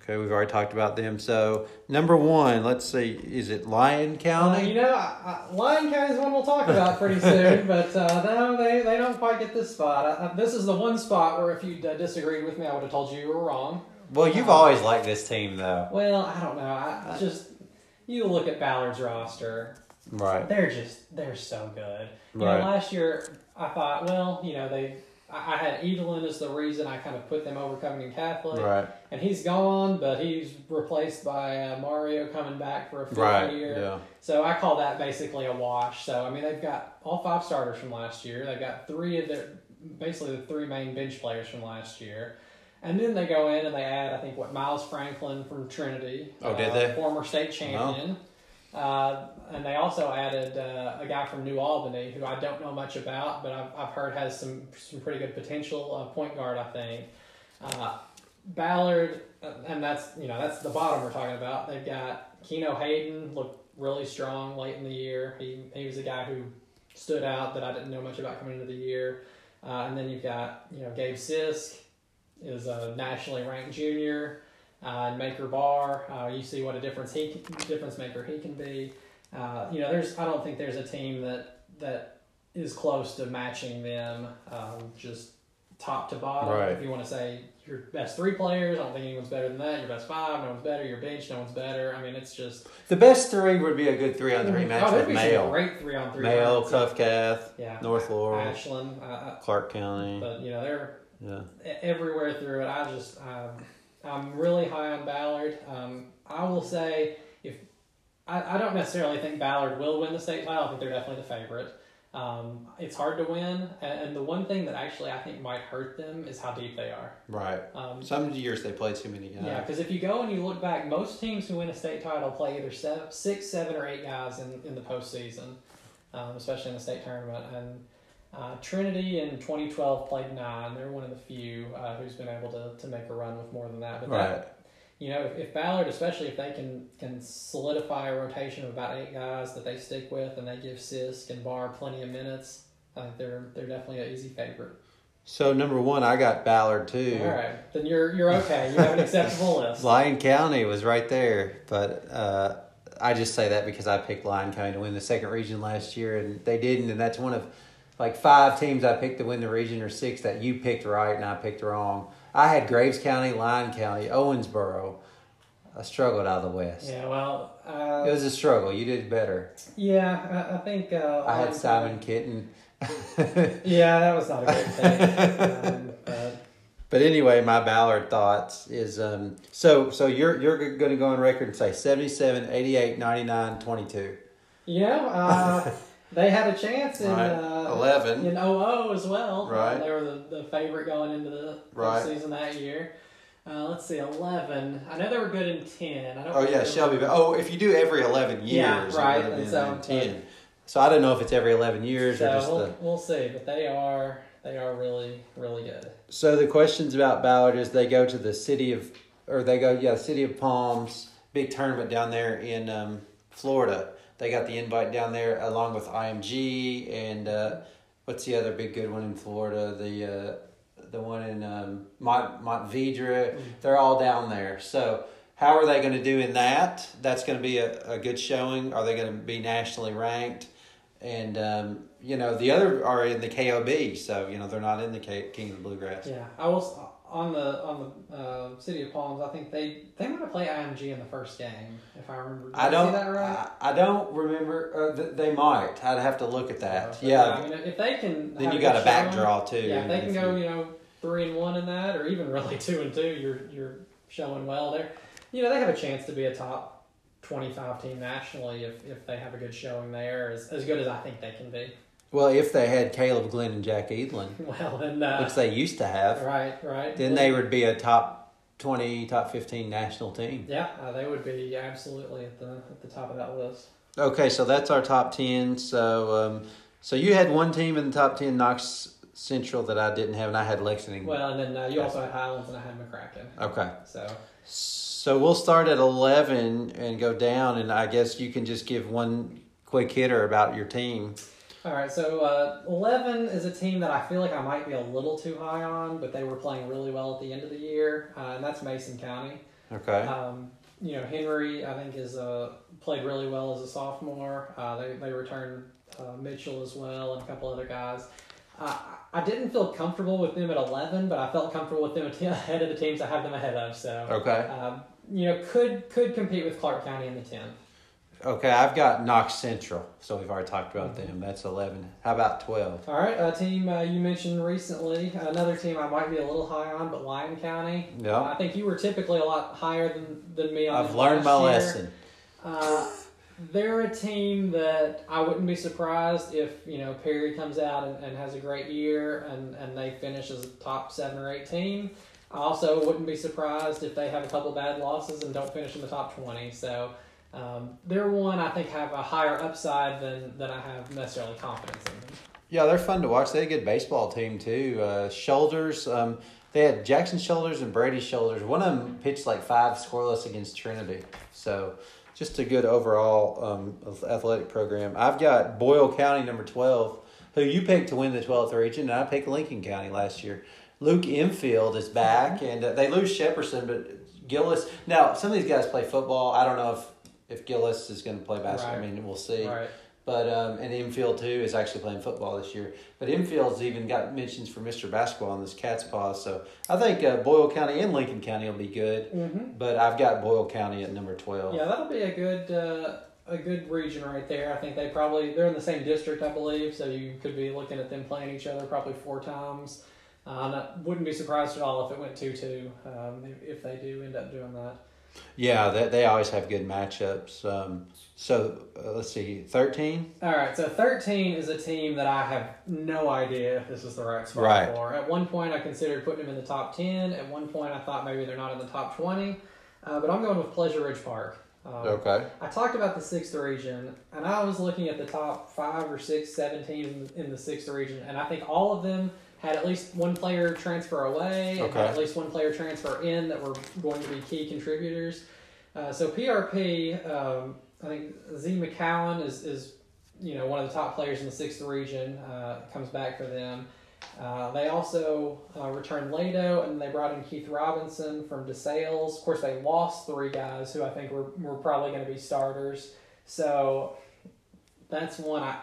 [SPEAKER 1] Okay, we've already talked about them. So number one, let's see, is it Lyon
[SPEAKER 2] Uh,
[SPEAKER 1] County?
[SPEAKER 2] you know, I, I, Lyon County is one we'll talk about pretty soon, but uh, no, they, they don't quite get this spot. I, I, this is the one spot where if you'd uh, disagreed with me, I would have told you you were wrong.
[SPEAKER 1] well, you've always liked this team, though.
[SPEAKER 2] Well, I don't know. I, I just you look at Ballard's roster;
[SPEAKER 1] Right.
[SPEAKER 2] they're just they're so good. You
[SPEAKER 1] Right.
[SPEAKER 2] know, last year I thought, well, you know, they I, I had Evelyn as the reason I kind of put them over Covington Catholic,
[SPEAKER 1] Right.
[SPEAKER 2] and he's gone, but he's replaced by uh, Mario coming back for a fifth
[SPEAKER 1] Right.
[SPEAKER 2] year.
[SPEAKER 1] Yeah.
[SPEAKER 2] So I call that basically a wash. So I mean, they've got all five starters from last year. They've got three of their basically the three main bench players from last year. And then they go in and they add, I think, what Miles Franklin from Trinity.
[SPEAKER 1] Oh, did
[SPEAKER 2] uh,
[SPEAKER 1] they?
[SPEAKER 2] Former state champion. Uh, and they also added uh, a guy from New Albany who I don't know much about, but I've, I've heard has some some pretty good potential. Uh, point guard, I think. Uh, Ballard, uh, and that's you know that's the bottom we're talking about. They've got Keno Hayden looked really strong late in the year. He he was a guy who stood out that I didn't know much about coming into the year. Uh, and then you've got you know Gabe Sisk is a nationally ranked junior. Uh, and Maker Bar, uh, you see what a difference he difference maker he can be. Uh, you know, there's I don't think there's a team that that is close to matching them, um, just top to bottom.
[SPEAKER 1] Right.
[SPEAKER 2] If you want to say your best three players, I don't think anyone's better than that. Your best five, no one's better. Your bench, no one's better. I mean, it's just
[SPEAKER 1] The best three would be a good three on three match
[SPEAKER 2] oh,
[SPEAKER 1] with Male.
[SPEAKER 2] great three on three. Male.
[SPEAKER 1] CovCath,
[SPEAKER 2] yeah,
[SPEAKER 1] North Laurel,
[SPEAKER 2] Ashland, uh,
[SPEAKER 1] Clark County.
[SPEAKER 2] but you know they're
[SPEAKER 1] Yeah.
[SPEAKER 2] everywhere through it. I just um, I'm really high on Ballard. Um, I will say if I, I don't necessarily think Ballard will win the state title. I think they're definitely the favorite. Um, it's hard to win, and, and the one thing that actually I think might hurt them is how deep they are.
[SPEAKER 1] Right.
[SPEAKER 2] Um,
[SPEAKER 1] Some years they play too many guys.
[SPEAKER 2] yeah, because if you go and you look back, most teams who win a state title play either seven, six, seven, or eight guys in, in the postseason, um, especially in the state tournament. And uh, Trinity in 2012 played nine. They're one of the few uh, who's been able to, to make a run with more than that. But
[SPEAKER 1] Right.
[SPEAKER 2] that, you know, if, if Ballard, especially if they can can solidify a rotation of about eight guys that they stick with, and they give Sisk and Barr plenty of minutes, I think they're they're definitely an easy favorite.
[SPEAKER 1] So number one, I got Ballard too.
[SPEAKER 2] All right, then you're you're okay. You have an acceptable list.
[SPEAKER 1] Lyon County was right there, but uh, I just say that because I picked Lyon County to win the second region last year, and they didn't, and that's one of like five teams I picked to win the region, or six that you picked right and I picked wrong. I had Graves County, Lyon County, Owensboro. I struggled out of the West.
[SPEAKER 2] Yeah, well, uh,
[SPEAKER 1] It was a struggle. You did better.
[SPEAKER 2] Yeah, I, I think. Uh,
[SPEAKER 1] I had Simon Kenton.
[SPEAKER 2] Yeah, that was not a great thing. um, but
[SPEAKER 1] But anyway, my Ballard thoughts is um so so you're you're going to go on record and say 77, 88, 99, 22.
[SPEAKER 2] you know, uh, they had a chance in
[SPEAKER 1] Right.
[SPEAKER 2] uh,
[SPEAKER 1] 11.
[SPEAKER 2] in 00 as well.
[SPEAKER 1] Right.
[SPEAKER 2] they were the, the favorite going into the
[SPEAKER 1] Right.
[SPEAKER 2] season that year. Uh, let's see, 11. I know they were good in 10. I don't
[SPEAKER 1] Oh yeah, Shelby. Oh, if you do every 11 years,
[SPEAKER 2] Yeah, right, and so-
[SPEAKER 1] in 10. So I don't know if it's every 11 years or
[SPEAKER 2] So
[SPEAKER 1] just
[SPEAKER 2] we'll,
[SPEAKER 1] the
[SPEAKER 2] we'll see, but they are they are really really good.
[SPEAKER 1] So the questions about Ballard is they go to the city of, or they go, yeah, city of Palms, big tournament down there in um, Florida. They got the invite down there along with IMG and uh, what's the other big good one in Florida? The uh, the one in um, Mont Montverde. They're all down there. So how are they going to do in that? That's going to be a, a good showing. Are they going to be nationally ranked? And um, you know the other are in the KOB, so you know they're not in the K- King of the Bluegrass.
[SPEAKER 2] Yeah, I was on the on the uh, City of Palms. I think they they might have played IMG in the first game, if I remember. Did
[SPEAKER 1] I don't.
[SPEAKER 2] that right?
[SPEAKER 1] I, I don't remember. Uh, th- they might. I'd have to look at that.
[SPEAKER 2] So,
[SPEAKER 1] yeah.
[SPEAKER 2] I mean, if they can,
[SPEAKER 1] then you got a
[SPEAKER 2] good
[SPEAKER 1] back draw too.
[SPEAKER 2] Yeah, if they can go,
[SPEAKER 1] you-
[SPEAKER 2] you know, three and one in that, or even really two and two, you're you're showing well there. You know, they have a chance to be a top twenty-five team nationally if, if they have a good showing there, as as good as I think they can be.
[SPEAKER 1] Well, if they had Caleb Glenn and Jack Edlin,
[SPEAKER 2] Well, then, uh,
[SPEAKER 1] which they used to have,
[SPEAKER 2] right, right.
[SPEAKER 1] then they would be a top twenty, top fifteen national team.
[SPEAKER 2] Yeah, uh, they would be absolutely at the at the top of that list.
[SPEAKER 1] Okay, so that's our top ten. So, um, so you had one team in the top ten, Knox Central, that I didn't have, and I had Lexington.
[SPEAKER 2] Well, and then uh, you also had Highlands and I had McCracken.
[SPEAKER 1] okay.
[SPEAKER 2] So
[SPEAKER 1] So we'll start at 11 and go down, and I guess you can just give one quick hitter about your team.
[SPEAKER 2] All right, so uh, Eleven is a team that I feel like I might be a little too high on, but they were playing really well at the end of the year, uh, and that's Mason County.
[SPEAKER 1] Okay.
[SPEAKER 2] Um, you know, Henry I think is uh, played really well as a sophomore. Uh, they they returned uh, Mitchell as well and a couple other guys. Uh, I didn't feel comfortable with them at eleven, but I felt comfortable with them at- ahead of the teams I have them ahead of. So
[SPEAKER 1] Okay.
[SPEAKER 2] um, you know, could could compete with Clark County in the tenth.
[SPEAKER 1] Okay, I've got Knox Central, so we've already talked about them. That's 11. How about 12?
[SPEAKER 2] All right, a team uh, you mentioned recently, another team I might be a little high on, but Lyon County.
[SPEAKER 1] Yeah.
[SPEAKER 2] I think you were typically a lot higher than, than me on
[SPEAKER 1] I've learned my
[SPEAKER 2] year.
[SPEAKER 1] lesson.
[SPEAKER 2] Uh, they're a team that I wouldn't be surprised if you know Perry comes out and, and has a great year and, and they finish as a top seven or eight team. I also wouldn't be surprised if they have a couple bad losses and don't finish in the top twenty. So um, they're one I think have a higher upside than than I have necessarily confidence in them.
[SPEAKER 1] Yeah, they're fun to watch. They had a good baseball team too. Uh, shoulders. Um, they had Jackson Shoulders and Brady Shoulders. One of them pitched like five scoreless against Trinity. So just a good overall um, athletic program. I've got Boyle County number twelve, who you picked to win the twelfth region, and I picked Lincoln County last year. Luke Infield is back, and uh, they lose Shepperson, but Gillis. Now some of these guys play football. I don't know if if Gillis is going to play basketball.
[SPEAKER 2] Right.
[SPEAKER 1] I mean, we'll see.
[SPEAKER 2] Right.
[SPEAKER 1] But um, and Infield too is actually playing football this year. But Infield's even got mentions for Mr. Basketball on this Cats' Pause. So I think uh, Boyle County and Lincoln County will be good.
[SPEAKER 2] Mm-hmm.
[SPEAKER 1] But I've got Boyle County at number twelve.
[SPEAKER 2] Yeah, that'll be a good uh, a good region right there. I think they probably they're in the same district, I believe. So you could be looking at them playing each other probably four times. Uh, I wouldn't be surprised at all if it went two two. Um, if, if they do end up doing that.
[SPEAKER 1] Yeah, they, they always have good matchups. Um, so uh, let's see, thirteen.
[SPEAKER 2] All right, so thirteen is a team that I have no idea if this is the right spot
[SPEAKER 1] Right.
[SPEAKER 2] for. At one point, I considered putting them in the top ten. At one point, I thought maybe they're not in the top twenty. Uh, but I'm going with Pleasure Ridge Park. Um,
[SPEAKER 1] Okay.
[SPEAKER 2] I talked about the sixth region, and I was looking at the top five or six, seven teams in, in the sixth region, and I think all of them had at least one player transfer away and
[SPEAKER 1] Okay.
[SPEAKER 2] had at least one player transfer in that were going to be key contributors. Uh, so PRP, um, I think Z McCowan is, is you know one of the top players in the sixth region. Uh, comes back for them. Uh, they also uh, returned Lado, and they brought in Keith Robinson from DeSales. Of course, they lost three guys who I think were, were probably going to be starters. So that's one I,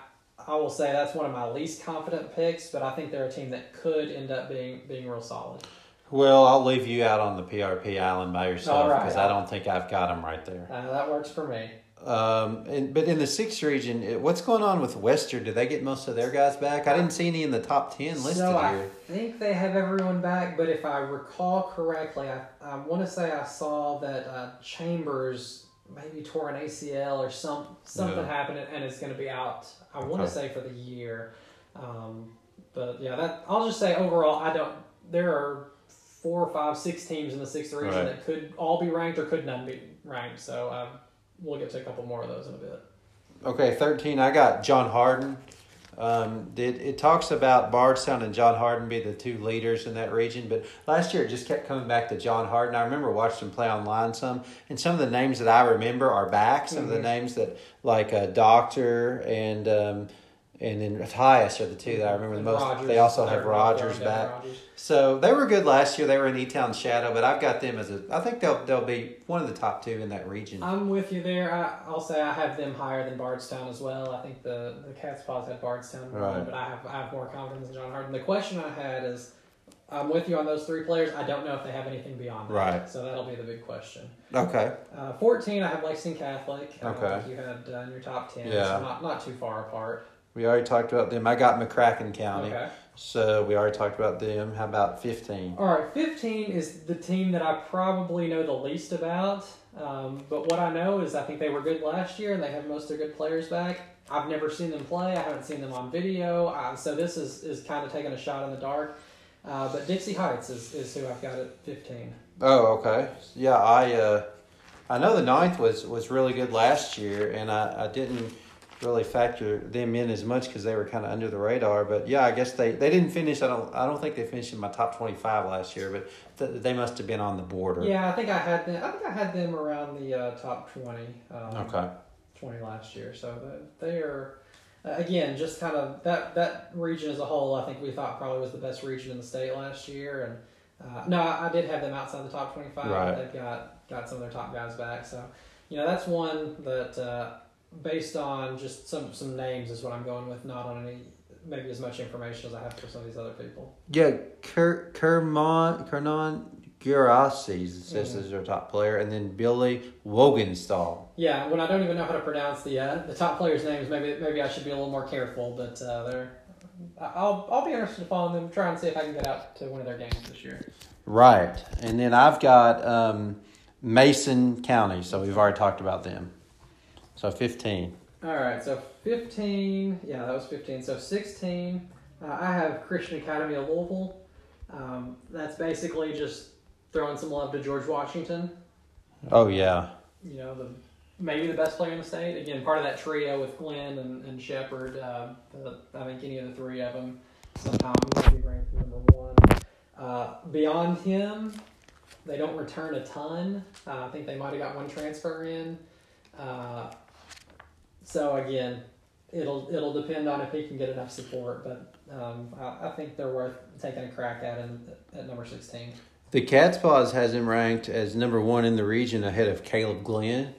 [SPEAKER 2] I will say that's one of my least confident picks, but I think they're a team that could end up being being real solid.
[SPEAKER 1] Well, I'll leave you out on the PRP island by yourself
[SPEAKER 2] All right.
[SPEAKER 1] because I don't think I've got them right there.
[SPEAKER 2] Uh, that works for me.
[SPEAKER 1] Um, and but in the sixth region, it- what's going on with Western? Did they get most of their guys back? I didn't see any in the top ten listed
[SPEAKER 2] so I
[SPEAKER 1] here.
[SPEAKER 2] think they have everyone back, but if I recall correctly, I, I want to say I saw that uh, Chambers maybe tore an ACL or some something
[SPEAKER 1] Yeah.
[SPEAKER 2] happened and it's going to be out. I want to say for the year, um, but yeah, that I'll just say overall, I don't. There are four, five, six teams in the sixth region
[SPEAKER 1] Right.
[SPEAKER 2] that could all be ranked or could none be ranked. So um, we'll get to a couple more of those in a bit.
[SPEAKER 1] Okay, thirteen. I got John Harden. Um, it, it talks about Bardstown and John Harden be the two leaders in that region, but last year it just kept coming back to John Harden. I remember watching him play online some, and some of the names that I remember are back. Some of the
[SPEAKER 2] Mhm.
[SPEAKER 1] names that like uh, Doctor and um, and then Matthias are the two that I remember the most.
[SPEAKER 2] Rogers,
[SPEAKER 1] they also have Rogers back.
[SPEAKER 2] Rogers.
[SPEAKER 1] So they were good last year. They were in E Town Shadow, but I've got them as a. I think they'll they'll be one of the top two in that region.
[SPEAKER 2] I'm with you there. I, I'll say I have them higher than Bardstown as well. I think the the Cats' Pause had Bardstown,
[SPEAKER 1] Right.
[SPEAKER 2] but I have I have more confidence in John Harden. The question I had is, I'm with you on those three players. I don't know if they have anything beyond that.
[SPEAKER 1] Right.
[SPEAKER 2] So that'll be the big question.
[SPEAKER 1] Okay.
[SPEAKER 2] Uh, 14, I have Lexington Catholic. I
[SPEAKER 1] Okay.
[SPEAKER 2] think you had uh, in your top 10.
[SPEAKER 1] Yeah.
[SPEAKER 2] So not not too far apart.
[SPEAKER 1] We already talked about them. I got McCracken County.
[SPEAKER 2] Okay.
[SPEAKER 1] So we already talked about them. How about 15?
[SPEAKER 2] All right, 15 is the team that I probably know the least about. Um, but what I know is I think they were good last year and they have most of their good players back. I've never seen them play. I haven't seen them on video. Uh, so this is, is kind of taking a shot in the dark. Uh, but Dixie Heights is, is who I've got at 15.
[SPEAKER 1] Oh, okay. Yeah, I uh, I know the ninth was, was really good last year, and I, I didn't really factor them in as much because they were kind of under the radar. But yeah, I guess they, they didn't finish. I don't I don't think they finished in my top twenty five last year, but th- they must have been on the border.
[SPEAKER 2] Yeah, I think I had them. I think I had them around the uh, top 20. Um,
[SPEAKER 1] Okay.
[SPEAKER 2] 20 last year. So they are, uh, again, just kind of that that region as a whole. I think we thought probably was the best region in the state last year. And uh, no, I did have them outside the top 25.
[SPEAKER 1] Right.
[SPEAKER 2] They've got got some of their top guys back. So you know that's one that uh, based on just some some names is what I'm going with, not on any maybe as much information as I have for some of these other people.
[SPEAKER 1] Yeah, Ker- Kermon Kernon Gerasis says
[SPEAKER 2] Mhm.
[SPEAKER 1] is their top player, and then Billy Wogenstall.
[SPEAKER 2] Yeah, when I don't even know how to pronounce the uh, the top players' names, maybe maybe I should be a little more careful. But uh, they're, I'll I'll be interested to follow them, try and see if I can get out to one of their games this year.
[SPEAKER 1] Right, and then I've got um, Mason County. So we've already talked about them. So fifteen.
[SPEAKER 2] All right, so 15, yeah, that was 15. So 16, uh, I have Christian Academy of Louisville. Um, that's basically just throwing some love to George Washington.
[SPEAKER 1] Oh yeah.
[SPEAKER 2] You know, the maybe the best player in the state. Again, part of that trio with Glenn and, and Sheppard. Uh, the, I think any of the three of them sometime will be ranked number one. Uh, beyond him, they don't return a ton. Uh, I think they might have got one transfer in. So again, it'll it'll depend on if he can get enough support, but um, I, I think they're worth taking a crack at in, at number sixteen.
[SPEAKER 1] The Cats' Pause has him ranked as number one in the region ahead of Caleb Glenn.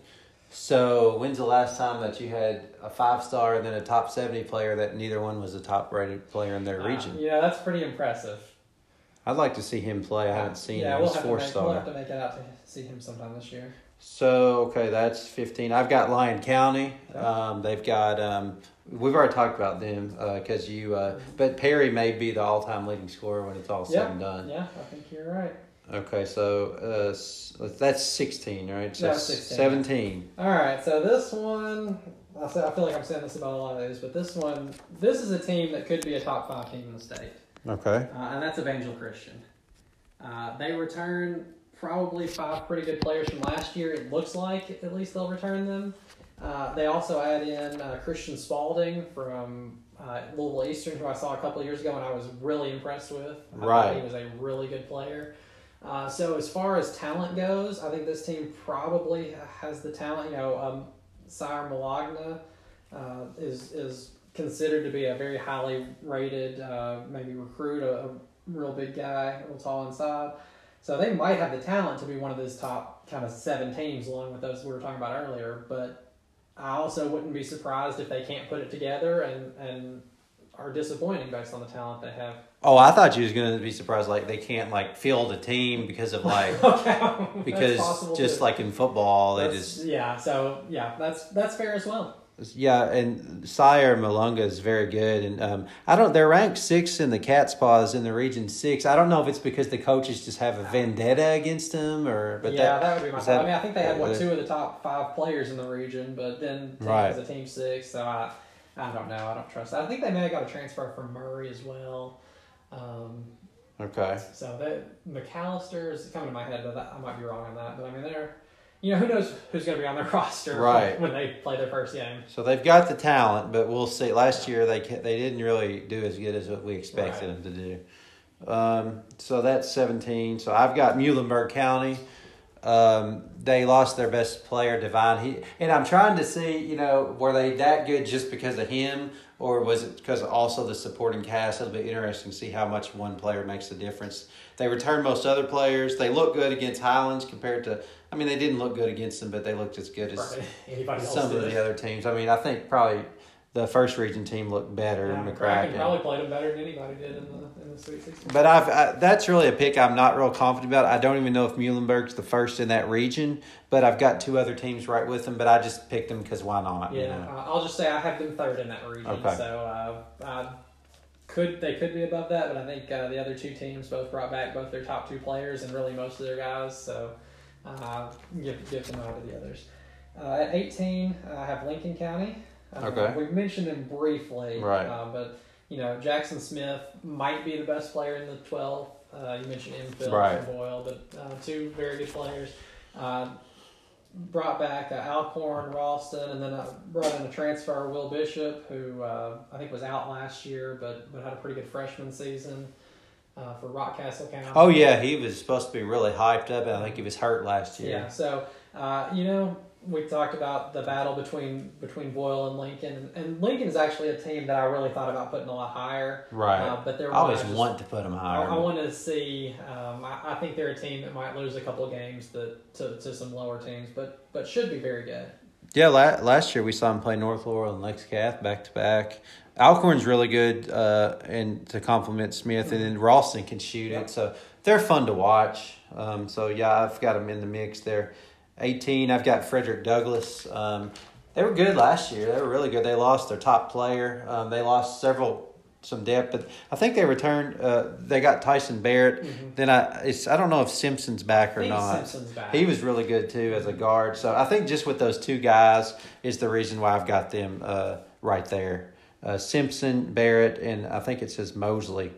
[SPEAKER 1] So when's the last time that you had a five star and then a top seventy player that neither one was a top rated player in their region?
[SPEAKER 2] Uh, yeah, that's pretty impressive.
[SPEAKER 1] I'd like to see him play. I haven't seen
[SPEAKER 2] yeah,
[SPEAKER 1] him.
[SPEAKER 2] we'll
[SPEAKER 1] He's
[SPEAKER 2] to
[SPEAKER 1] four
[SPEAKER 2] make, we'll have to make it out to see him sometime this year.
[SPEAKER 1] So okay, that's fifteen. I've got Lyon County. Um, they've got. Um, we've already talked about them because you. Uh, but Perry may be the all-time leading scorer when it's all said and done.
[SPEAKER 2] Yeah, I think you're right.
[SPEAKER 1] Okay, so uh, that's sixteen, right? So
[SPEAKER 2] Yeah, 16.
[SPEAKER 1] seventeen.
[SPEAKER 2] All right, so this one, I say- I feel like I'm saying this about a lot of these, but this one, this is a team that could be a top five team in the state.
[SPEAKER 1] Okay.
[SPEAKER 2] uh, and that's Evangel Christian. Uh, they return probably five pretty good players from last year. It looks like at least they'll return them. Uh, they also add in uh, Christian Spalding from uh, Louisville Eastern, who I saw a couple of years ago and I was really impressed with. I
[SPEAKER 1] Right.
[SPEAKER 2] he was a really good player. Uh, so as far as talent goes, I think this team probably has the talent. You know, um, Sire Malagna uh, is is considered to be a very highly rated, uh, maybe recruit, a, a real big guy, real tall inside. So they might have the talent to be one of those top kind of seven teams, along with those we were talking about earlier. But I also wouldn't be surprised if they can't put it together and and are disappointing based on the talent they have.
[SPEAKER 1] Oh, I thought you was gonna be surprised. Like they can't like field a team because of like
[SPEAKER 2] okay,
[SPEAKER 1] because just
[SPEAKER 2] too.
[SPEAKER 1] like in football they
[SPEAKER 2] That's-
[SPEAKER 1] just
[SPEAKER 2] yeah. So yeah, that's that's fair as well.
[SPEAKER 1] Yeah. And Sire Malunga is very good, and um, I don't. They're ranked sixth in the Cats' Pause in the region six. I don't know if it's because the coaches just have a vendetta against them or but
[SPEAKER 2] yeah,
[SPEAKER 1] that
[SPEAKER 2] that, would be my
[SPEAKER 1] that-
[SPEAKER 2] I mean, I think they had what two of the top five players in the region, but then
[SPEAKER 1] Right.
[SPEAKER 2] as a team six. So I, I don't know. I don't trust that. I think they may have got a transfer from Murray as well. Um,
[SPEAKER 1] okay.
[SPEAKER 2] so that McAllister is coming to my head, but that, I might be wrong on that. But I mean, they're, you know, who knows who's going to be on their roster
[SPEAKER 1] Right.
[SPEAKER 2] when they play their first game.
[SPEAKER 1] So they've got the talent, but we'll see. Last year they they didn't really do as good as what we expected them to do. Um, so that's seventeen. So I've got Muhlenberg County. Um, they lost their best player, Divine. He and I'm trying to see, you know, were they that good just because of him, or was it because also the supporting cast? It'll be interesting to see how much one player makes a difference. They returned most other players. They look good against Highlands compared to. I mean, they didn't look good against them, but they looked as good as
[SPEAKER 2] Right. Anybody else
[SPEAKER 1] some of the other teams. I mean, I think probably the first region team looked better
[SPEAKER 2] Yeah,
[SPEAKER 1] McCracken.
[SPEAKER 2] probably played them better than anybody did in the in the Sweet.
[SPEAKER 1] But I've I, that's really a pick I'm not real confident about. I don't even know if Muhlenberg's the first in that region, but I've got two other teams right with them. But I just picked them because why not? you
[SPEAKER 2] Yeah,
[SPEAKER 1] know?
[SPEAKER 2] uh, I'll just say I have them third in that region.
[SPEAKER 1] Okay.
[SPEAKER 2] So uh, I could they could be above that, but I think uh, the other two teams both brought back both their top two players and really most of their guys. So uh, give give them out to the others. Uh, at 18, I have Lincoln County. Uh,
[SPEAKER 1] Okay.
[SPEAKER 2] We mentioned them briefly,
[SPEAKER 1] Right.
[SPEAKER 2] Uh, but you know Jackson Smith might be the best player in the 12. Uh, you mentioned Enfield
[SPEAKER 1] Right.
[SPEAKER 2] and Boyle, but uh, two very good players. Brought back uh, Alcorn, Ralston, and then uh, brought in a transfer, Will Bishop, who uh, I think was out last year, but but had a pretty good freshman season uh, for Rockcastle County.
[SPEAKER 1] Oh yeah, he was supposed to be really hyped up, and I think he was hurt last year.
[SPEAKER 2] Yeah. So uh, you know, we talked about the battle between between Boyle and Lincoln, and Lincoln is actually a team that I really thought about putting a lot higher.
[SPEAKER 1] Right.
[SPEAKER 2] Uh, but they're
[SPEAKER 1] I always
[SPEAKER 2] just-
[SPEAKER 1] want to put them
[SPEAKER 2] I,
[SPEAKER 1] higher.
[SPEAKER 2] I wanted to see. Um, I, I think they're a team that might lose a couple of games that to, to some lower teams, but but should be very good.
[SPEAKER 1] Yeah, la- last year we saw him play North Laurel and Lex Cath back to back. Alcorn's really good, uh, and to complement Smith, and then Ralston can shoot
[SPEAKER 2] Yep.
[SPEAKER 1] it, so they're fun to watch. Um, so yeah, I've got them in the mix there. Eighteen, I've got Frederick Douglass. Um, they were good last year. They were really good. They lost their top player. Um, they lost several some depth, but I think they returned. Uh, they got Tyson Barrett.
[SPEAKER 2] Mhm.
[SPEAKER 1] Then I it's I don't know if Simpson's back or not.
[SPEAKER 2] Simpson's back.
[SPEAKER 1] He was really good too as a guard. So I think just with those two guys is the reason why I've got them uh, right there. Uh, Simpson, Barrett, and I think it says Mosley.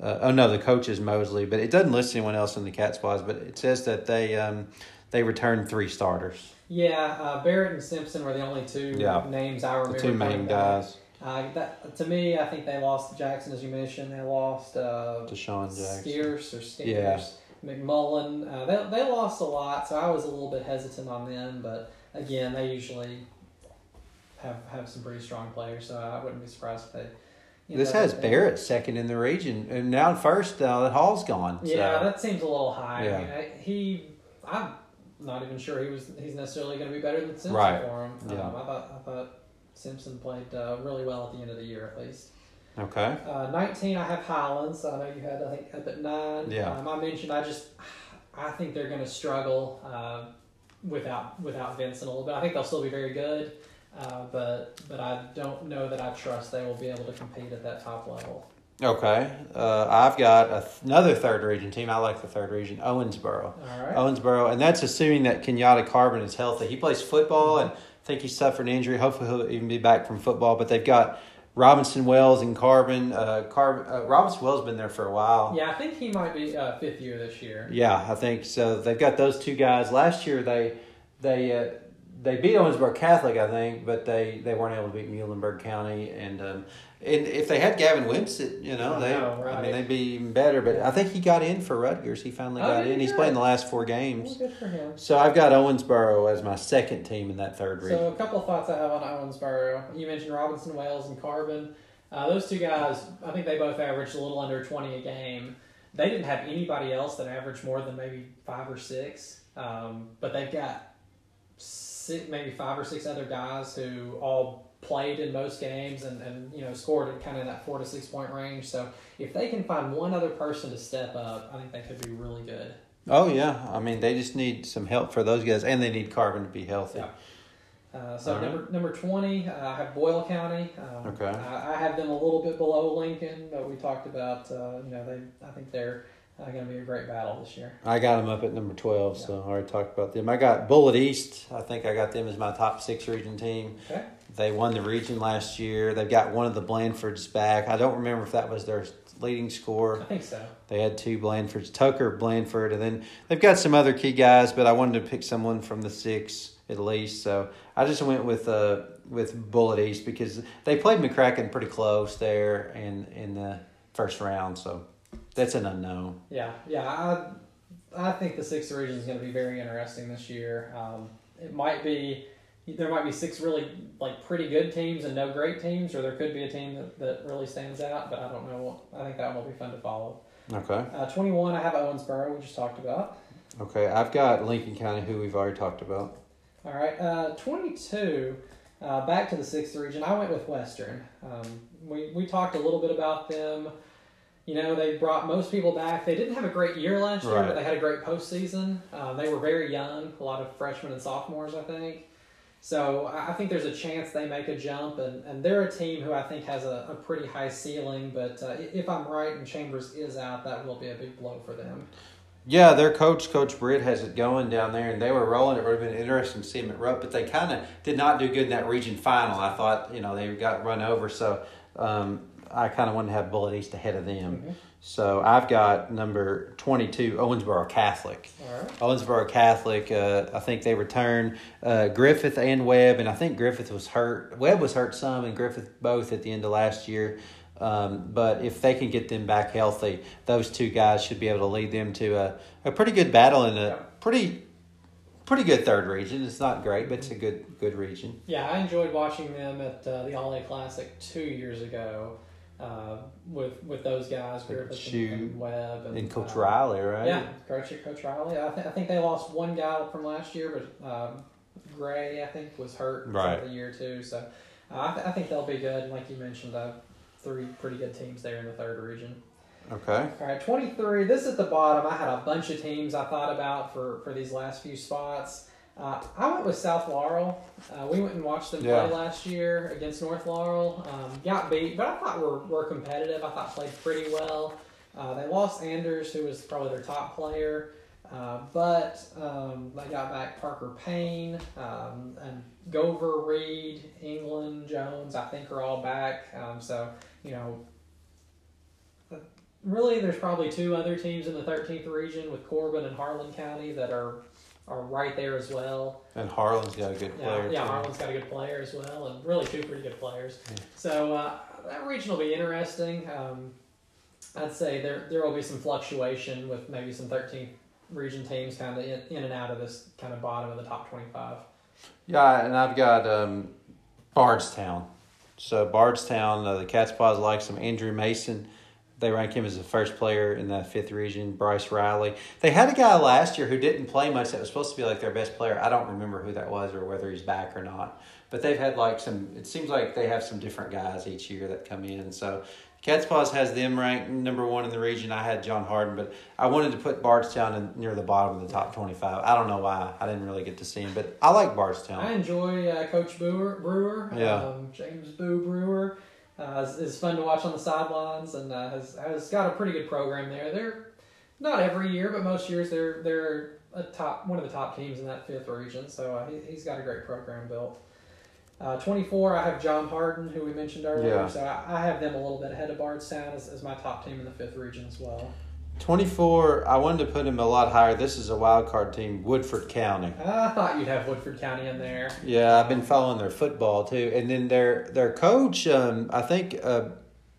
[SPEAKER 1] Uh, oh no, the coach is Mosley, but it doesn't list anyone else in the cat squads. But it says that they um, they returned three starters,
[SPEAKER 2] Yeah, uh, Barrett and Simpson were the only two
[SPEAKER 1] Yeah.
[SPEAKER 2] names I remember.
[SPEAKER 1] the two main guys,
[SPEAKER 2] Uh, that, to me, I think they lost Jackson, as you mentioned. They lost uh,
[SPEAKER 1] Deshaun Jackson.
[SPEAKER 2] Steers or Steers,
[SPEAKER 1] Yeah.
[SPEAKER 2] McMullen. Uh, they, they lost a lot, so I was a little bit hesitant on them. But again, they usually have have some pretty strong players, so I wouldn't be surprised if they. you
[SPEAKER 1] This
[SPEAKER 2] know,
[SPEAKER 1] has
[SPEAKER 2] they-
[SPEAKER 1] Barrett second in the region, and now first uh, Hall's gone.
[SPEAKER 2] Yeah, that seems a little high.
[SPEAKER 1] Yeah.
[SPEAKER 2] I mean, I, he, I'm not even sure he was. He's necessarily going to be better than Simpson
[SPEAKER 1] Right.
[SPEAKER 2] for him.
[SPEAKER 1] Yeah.
[SPEAKER 2] Um, I thought I thought Simpson played uh, really well at the end of the year, at least.
[SPEAKER 1] okay.
[SPEAKER 2] Uh, 19, I have Highlands. I know you had, I think, up at nine.
[SPEAKER 1] Yeah.
[SPEAKER 2] Um, I mentioned I just, I think they're going to struggle uh, without without Vincent a little bit. I think they'll still be very good, uh, but but I don't know that I trust they will be able to compete at that top level.
[SPEAKER 1] Okay. Uh, I've got a th- another third region team. I like the third region, Owensboro.
[SPEAKER 2] All right.
[SPEAKER 1] Owensboro, and that's assuming that Kenyatta Carbon is healthy. He plays football, and I think he suffered an injury. Hopefully, he'll even be back from football. But they've got Robinson Wells and Carbon. Uh, Carbon uh, Robinson Wells been there for a while.
[SPEAKER 2] yeah, I think he might be uh, fifth year this year.
[SPEAKER 1] Yeah, I think so. They've got those two guys. Last year, they they uh, they beat Owensboro Catholic, I think, but they, they weren't able to beat Muhlenberg County. And um, and if they had Gavin Wimsatt, you know,
[SPEAKER 2] I
[SPEAKER 1] they
[SPEAKER 2] know,
[SPEAKER 1] I
[SPEAKER 2] right.
[SPEAKER 1] mean they'd be even better. But I think he got in for Rutgers. He finally
[SPEAKER 2] Oh,
[SPEAKER 1] got in.
[SPEAKER 2] he?
[SPEAKER 1] He's playing the last four
[SPEAKER 2] Well,
[SPEAKER 1] games.
[SPEAKER 2] good for him.
[SPEAKER 1] So I've got Owensboro as my second team in that third region.
[SPEAKER 2] So a couple of thoughts I have on Owensboro. You mentioned Robinson Wales and Carbon. Uh, those two guys, I think they both averaged a little under twenty a game. They didn't have anybody else that averaged more than maybe five or six, um, but they've got six, maybe five or six other guys who all played in most games and, and you know scored kind of that four to six point range. So if they can find one other person to step up, I think they could be really good.
[SPEAKER 1] oh yeah, I mean they just need some help for those guys, and they need Carbon to be healthy.
[SPEAKER 2] Yeah. Uh, so
[SPEAKER 1] right.
[SPEAKER 2] number number twenty, uh, I have Boyle County. Um,
[SPEAKER 1] Okay.
[SPEAKER 2] I, I have them a little bit below Lincoln, but we talked about uh, you know they I think they're going to be a great battle this year.
[SPEAKER 1] I got them up at number 12, so I already talked about them. I got Bullitt East. I think I got them as my top six region team.
[SPEAKER 2] Okay.
[SPEAKER 1] They won the region last year. They've got one of the Blandfords back. I don't remember if that was their leading
[SPEAKER 2] score.
[SPEAKER 1] I
[SPEAKER 2] think so.
[SPEAKER 1] They had two Blandfords, Tucker, Blandford, and then they've got some other key guys, but I wanted to pick someone from the six at least. So I just went with uh, with Bullitt East because they played McCracken pretty close there in, in the first round. So that's an unknown.
[SPEAKER 2] Yeah, yeah. I I think the sixth region is going to be very interesting this year. Um, it might be there might be six really like pretty good teams and no great teams, or there could be a team that, that really stands out. But I don't know. I think that one will be fun to follow.
[SPEAKER 1] Okay.
[SPEAKER 2] Uh, Twenty one, I have Owensboro. We just talked about.
[SPEAKER 1] Okay. I've got Lincoln County, who we've already talked about.
[SPEAKER 2] All right, uh, 22. Uh, back to the sixth region. I went with Western. Um, we we talked a little bit about them. You know, they brought most people back. They didn't have a great year last year,
[SPEAKER 1] Right.
[SPEAKER 2] but they had a great postseason. Um, they were very young, a lot of freshmen and sophomores, I think. So I I think there's a chance they make a jump, and, and they're a team who I think has a, a pretty high ceiling. But uh, if I'm right and Chambers is out, that will be a big blow for them.
[SPEAKER 1] Yeah, their coach, Coach Britt, has it going down there, and they were rolling. It would have been interesting to see them at Rupp, but they kind of did not do good in that region final. I thought, you know, they got run over, so um, I kind of wanted to have Bullitt East ahead of them.
[SPEAKER 2] Mhm.
[SPEAKER 1] So I've got number 22, Owensboro Catholic.
[SPEAKER 2] Right.
[SPEAKER 1] Owensboro Catholic, uh, I think they returned uh, Griffith and Webb, and I think Griffith was hurt. Webb was hurt some, and Griffith both at the end of last year. Um, but if they can get them back healthy, those two guys should be able to lead them to a, a pretty good battle in a pretty pretty good third region. It's not great, but it's a good good region.
[SPEAKER 2] Yeah, I enjoyed watching them at uh, the All A Classic two years ago uh, with with those guys, Griffith
[SPEAKER 1] Shoe
[SPEAKER 2] and, and Webb, and,
[SPEAKER 1] And Coach
[SPEAKER 2] uh,
[SPEAKER 1] Riley, right?
[SPEAKER 2] Yeah, Coach Coach Riley. I, th- I think they lost one guy from last year, but um, Gray I think was hurt
[SPEAKER 1] Right.
[SPEAKER 2] the year too. So uh, I, th- I think they'll be good. Like you mentioned, uh, three pretty good teams there in the third region.
[SPEAKER 1] Okay.
[SPEAKER 2] All right, 23. This at the bottom. I had a bunch of teams I thought about for, for these last few spots. Uh, I went with South Laurel. Uh, we went and watched them
[SPEAKER 1] Yeah.
[SPEAKER 2] play last year against North Laurel. Um, got beat, but I thought we're, were competitive. I thought played pretty well. Uh, they lost Anders, who was probably their top player, uh, but um, they got back Parker Payne um, and Gover, Reed, England, Jones. I think are all back. Um, so you know, really, there's probably two other teams in the 13th region with Corbin and Harlan County that are are right there as well.
[SPEAKER 1] And Harlan's got a good
[SPEAKER 2] Yeah,
[SPEAKER 1] player.
[SPEAKER 2] yeah,
[SPEAKER 1] too.
[SPEAKER 2] Harlan's got a good player as well, and really two pretty good players.
[SPEAKER 1] Yeah.
[SPEAKER 2] So uh, that region will be interesting. Um, I'd say there there will be some fluctuation with maybe some 13th region teams kind of in, in and out of this kind of bottom of the top 25.
[SPEAKER 1] Yeah, and I've got um, Bardstown. So Bardstown, uh, the Cats' Pause like some Andrew Mason. They rank him as the first player in the fifth region. Bryce Riley. They had a guy last year who didn't play much. That was supposed to be like their best player. I don't remember who that was or whether he's back or not. But they've had like some. It seems like they have some different guys each year that come in. So Cats' Pause has them ranked number one in the region. I had John Harden, but I wanted to put Bardstown in, near the bottom of the top twenty-five. I don't know why. I didn't really get to see him, but I like Bardstown.
[SPEAKER 2] I enjoy uh, Coach Brewer, Brewer
[SPEAKER 1] Yeah.
[SPEAKER 2] um, James Boo Brewer. Uh, is, is fun to watch on the sidelines and uh, has, has got a pretty good program there. They're not every year, but most years they're they're a top one of the top teams in that fifth region. So uh, he, he's got a great program built. Uh, 24, I have John Harden, who we mentioned earlier.
[SPEAKER 1] Yeah.
[SPEAKER 2] So I, I have them a little bit ahead of Bardstown as, as my top team in the fifth region as well.
[SPEAKER 1] 24, I wanted to put him a lot higher. This is a wild card team, Woodford County.
[SPEAKER 2] I thought you'd have Woodford County in there.
[SPEAKER 1] Yeah, I've been following their football too. And then their their coach, um, I think uh,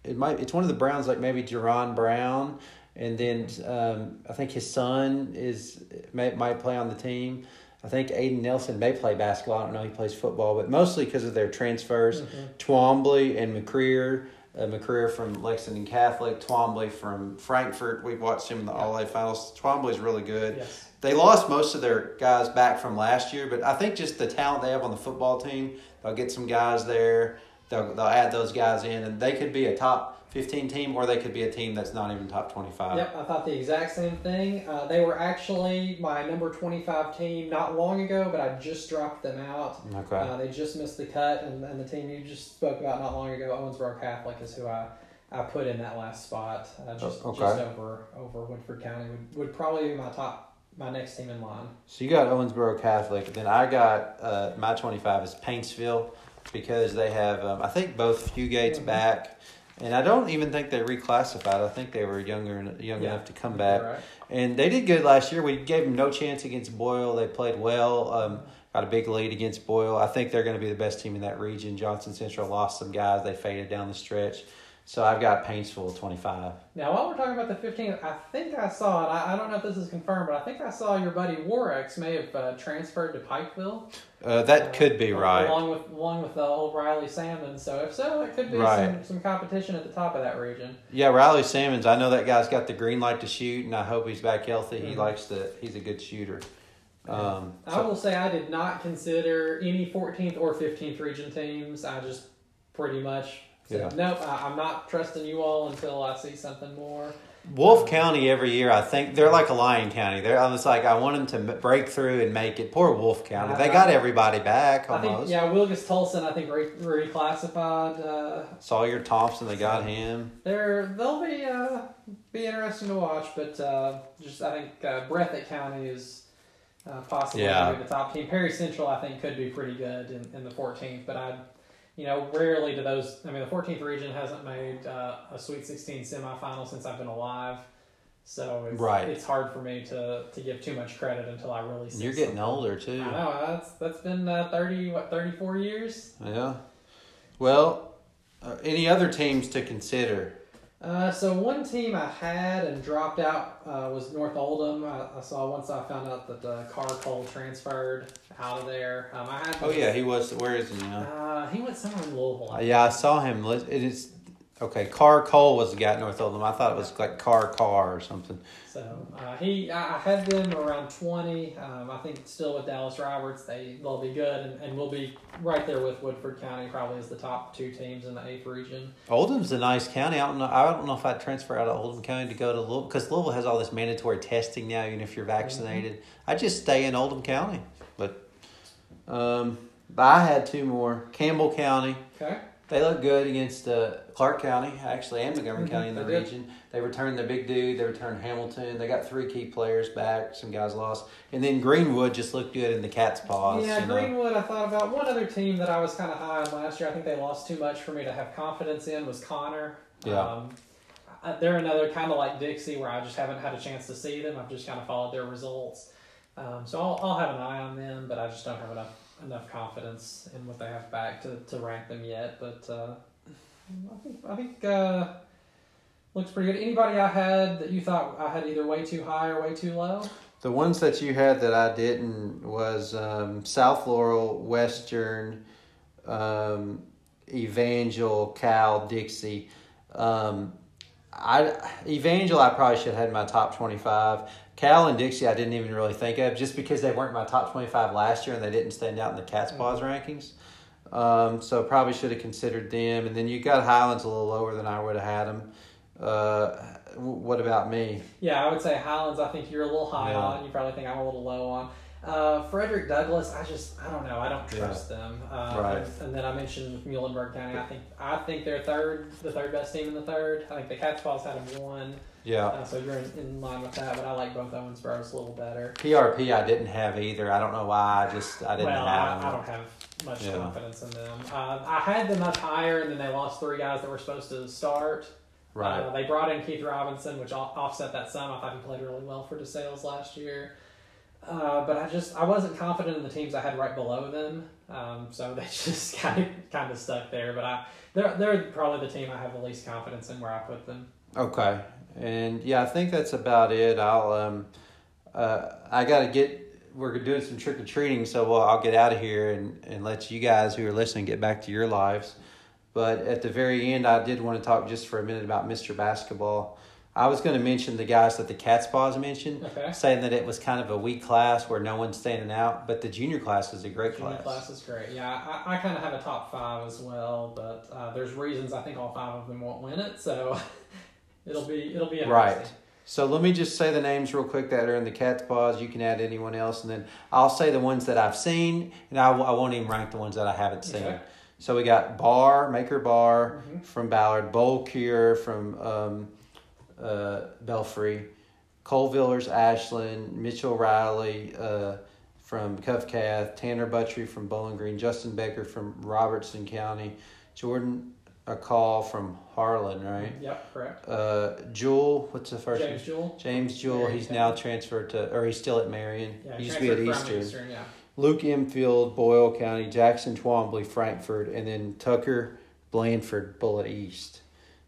[SPEAKER 1] it might it's one of the Browns, like maybe Jerron Brown. And then um, I think his son is may, might play on the team. I think Aiden Nelson may play basketball. I don't know. He plays football, but mostly because of their transfers. Twombly and McCreer. Uh, McCreer from Lexington Catholic, Twombly from Frankfort. We've watched him in the All A finals. Twombly's really good.
[SPEAKER 2] Yes.
[SPEAKER 1] They lost most of their guys back from last year, but I think just the talent they have on the football team, they'll get some guys there. They'll, they'll add those guys in, and they could be a top 15 team, or they could be a team that's not even top 25.
[SPEAKER 2] Yep, I thought the exact same thing. Uh, they were actually my number 25 team not long ago, but I just dropped them out.
[SPEAKER 1] Okay.
[SPEAKER 2] Uh, they just missed the cut, and, and the team you just spoke about not long ago, Owensboro Catholic, is who I, I put in that last spot. Uh, just,
[SPEAKER 1] Oh, okay.
[SPEAKER 2] just over over Woodford County would, would probably be my top, my next team in line.
[SPEAKER 1] So you got Owensboro Catholic. Then I got uh, my 25 is Paintsville because they have, um, I think, both Fugates
[SPEAKER 2] Mhm.
[SPEAKER 1] back. And I don't even think they reclassified. I think they were younger and young
[SPEAKER 2] Yeah.
[SPEAKER 1] enough to come back.
[SPEAKER 2] Right.
[SPEAKER 1] And they did good last year. We gave them no chance against Boyle. They played well. Um, got a big lead against Boyle. I think they're going to be the best team in that region. Johnson Central lost some guys. They faded down the stretch. So I've got Paintsville 25.
[SPEAKER 2] Now, while we're talking about the 15, I think I saw, and I, I don't know if this is confirmed, but I think I saw your buddy Warex may have uh, transferred to Pikeville.
[SPEAKER 1] Uh, that
[SPEAKER 2] Uh,
[SPEAKER 1] could be right.
[SPEAKER 2] Along with along with the old Riley Salmon. So if so, it could be
[SPEAKER 1] Right.
[SPEAKER 2] some, some competition at the top of that region.
[SPEAKER 1] Yeah, Riley Salmons. I know that guy's got the green light to shoot, and I hope he's back healthy. He
[SPEAKER 2] Mhm.
[SPEAKER 1] likes to. He's a good shooter. Um,
[SPEAKER 2] I
[SPEAKER 1] so-
[SPEAKER 2] will say I did not consider any 14th or 15th region teams. I just pretty much
[SPEAKER 1] Yeah.
[SPEAKER 2] nope, I, I'm not trusting you all until I see something more.
[SPEAKER 1] Wolf County every year, I think they're like a Lyon County. They're. I was like, I want them to break through and make it. Poor Wolf County. They got everybody back
[SPEAKER 2] I think,
[SPEAKER 1] almost.
[SPEAKER 2] yeah, Wilgus Tolson, I think, re- reclassified. Uh,
[SPEAKER 1] Sawyer Thompson, they got him.
[SPEAKER 2] they're, they'll be uh, be interesting to watch, but uh, just I think uh, Breathitt County is uh, possibly
[SPEAKER 1] Yeah.
[SPEAKER 2] the top team. Perry Central, I think, could be pretty good in, in the 14th, but I, you know, rarely do those. I mean, the 14th region hasn't made uh, a Sweet 16 semifinal since I've been alive, so it's,
[SPEAKER 1] Right.
[SPEAKER 2] it's hard for me to, to give too much credit until I really. See
[SPEAKER 1] You're getting
[SPEAKER 2] something.
[SPEAKER 1] older too.
[SPEAKER 2] I know that's that's been uh, 30 what 34 years.
[SPEAKER 1] Yeah. Well, uh, any other teams to consider?
[SPEAKER 2] Uh, so one team I had and dropped out uh, was North Oldham. I, I saw once I found out that uh, Carr Cole transferred out of there. Um, I had.
[SPEAKER 1] Oh yeah, he was. Where is he now?
[SPEAKER 2] Uh, he went somewhere in Louisville.
[SPEAKER 1] Uh, yeah, I saw him. It is okay. Carr Cole was the guy at North Oldham. I thought it was like Carr Carr or something.
[SPEAKER 2] So uh, he, I I had them around twenty. Um, I think still with Dallas Roberts, they they'll be good and, and we'll be right there with Woodford County, probably as the top two teams in the eighth region.
[SPEAKER 1] Oldham's a nice county. I don't know. I don't know if I'd transfer out of Oldham County to go to Louisville because Louisville has all this mandatory testing now, even if you're vaccinated. I just stay in Oldham County. But Um, I had two more. Campbell County.
[SPEAKER 2] Okay.
[SPEAKER 1] They look good against uh, Clark County, actually, and Montgomery
[SPEAKER 2] Mhm,
[SPEAKER 1] County in the
[SPEAKER 2] they did.
[SPEAKER 1] region. They returned the big dude. They returned Hamilton. They got three key players back. Some guys lost, and then Greenwood just looked good in the Cats' Pause.
[SPEAKER 2] Yeah,
[SPEAKER 1] you know.
[SPEAKER 2] Greenwood. I thought about one other team that I was kind of high on last year. I think they lost too much for me to have confidence in. Was Connor.
[SPEAKER 1] Yeah.
[SPEAKER 2] Um, they're another kind of like Dixie, where I just haven't had a chance to see them. I've just kind of followed their results. Um, so I'll, I'll have an eye on them, but I just don't have enough enough confidence in what they have back to, to rank them yet. But uh, I think I think uh, looks pretty good. Anybody I had that you thought I had either way too high or way too low?
[SPEAKER 1] The ones that you had that I didn't was um, South Laurel, Western, um, Evangel, Cal, Dixie. Um, I Evangel I probably should have had in my top twenty five. Cal and Dixie I didn't even really think of just because they weren't my top twenty five last year and they didn't stand out in the Cats' Pause rankings. Um, so probably should have considered them. And then you got Highlands a little lower than I would have had them. Uh, w- what about me?
[SPEAKER 2] Yeah, I would say Highlands. I think you're a little high
[SPEAKER 1] Yeah.
[SPEAKER 2] on. You probably think I'm a little low on. Uh, Frederick Douglass, I just I don't know. I don't
[SPEAKER 1] Yeah.
[SPEAKER 2] trust them. Uh,
[SPEAKER 1] Right.
[SPEAKER 2] And, then I mentioned Muhlenberg County. I think I think they're third, the third best team in the third. I think the Cats' Pause had them one,
[SPEAKER 1] Yeah.
[SPEAKER 2] uh, so you're in, in line with that. But I like both Owensboro's a little better.
[SPEAKER 1] PRP I didn't have either. I don't know why. I just I didn't
[SPEAKER 2] well,
[SPEAKER 1] have
[SPEAKER 2] I. I don't have much
[SPEAKER 1] Yeah.
[SPEAKER 2] confidence in them. Uh, I had them up higher, and then they lost three guys that were supposed to start.
[SPEAKER 1] right.
[SPEAKER 2] Uh, they brought in Keith Robinson, which offset that some. I thought he played really well for DeSales last year. Uh, but I just I wasn't confident in the teams I had right below them, um, so they just kind of kind of stuck there. But I they're they're probably the team I have the least confidence in where I put them.
[SPEAKER 1] Okay. And yeah, I think that's about it. I'll um uh I got to get we're doing some trick or treating, so well, I'll get out of here and and let you guys who are listening get back to your lives. But at the very end, I did want to talk just for a minute about Mr. Basketball. I was going to mention the guys that the Cats' Pause mentioned,
[SPEAKER 2] Okay.
[SPEAKER 1] saying that it was kind of a weak class where no one's standing out, but the junior class is a great
[SPEAKER 2] Junior
[SPEAKER 1] class.
[SPEAKER 2] class is great. Yeah, I, I kind of have a top five as well, but uh, there's reasons I think all five of them won't win it, so it'll be it'll be interesting.
[SPEAKER 1] Right. So let me just say the names real quick that are in the Cats' Pause. You can add anyone else, and then I'll say the ones that I've seen, and I, I won't even rank the ones that I haven't seen.
[SPEAKER 2] Okay.
[SPEAKER 1] So we got Bar Maker Bar
[SPEAKER 2] Mhm.
[SPEAKER 1] from Ballard, Bowl Cure from um, uh, Belfry, Cole Villers Ashland, Mitchell Riley uh, from CovCath, Tanner Buttrey from Bowling Green, Justin Baker from Robertson County, Jordan a call from Harlan, right?
[SPEAKER 2] Yep, correct.
[SPEAKER 1] Uh, Jewel, what's the first
[SPEAKER 2] James
[SPEAKER 1] name?
[SPEAKER 2] Jewell.
[SPEAKER 1] James Jewell.
[SPEAKER 2] Marion
[SPEAKER 1] He's
[SPEAKER 2] County.
[SPEAKER 1] now transferred to, or he's still at Marion.
[SPEAKER 2] Yeah,
[SPEAKER 1] he used to be at
[SPEAKER 2] from
[SPEAKER 1] Eastern.
[SPEAKER 2] yeah.
[SPEAKER 1] Luke Imfield, Boyle County, Jackson Twombly, Frankfort, and then Tucker Blandford, Bullitt East.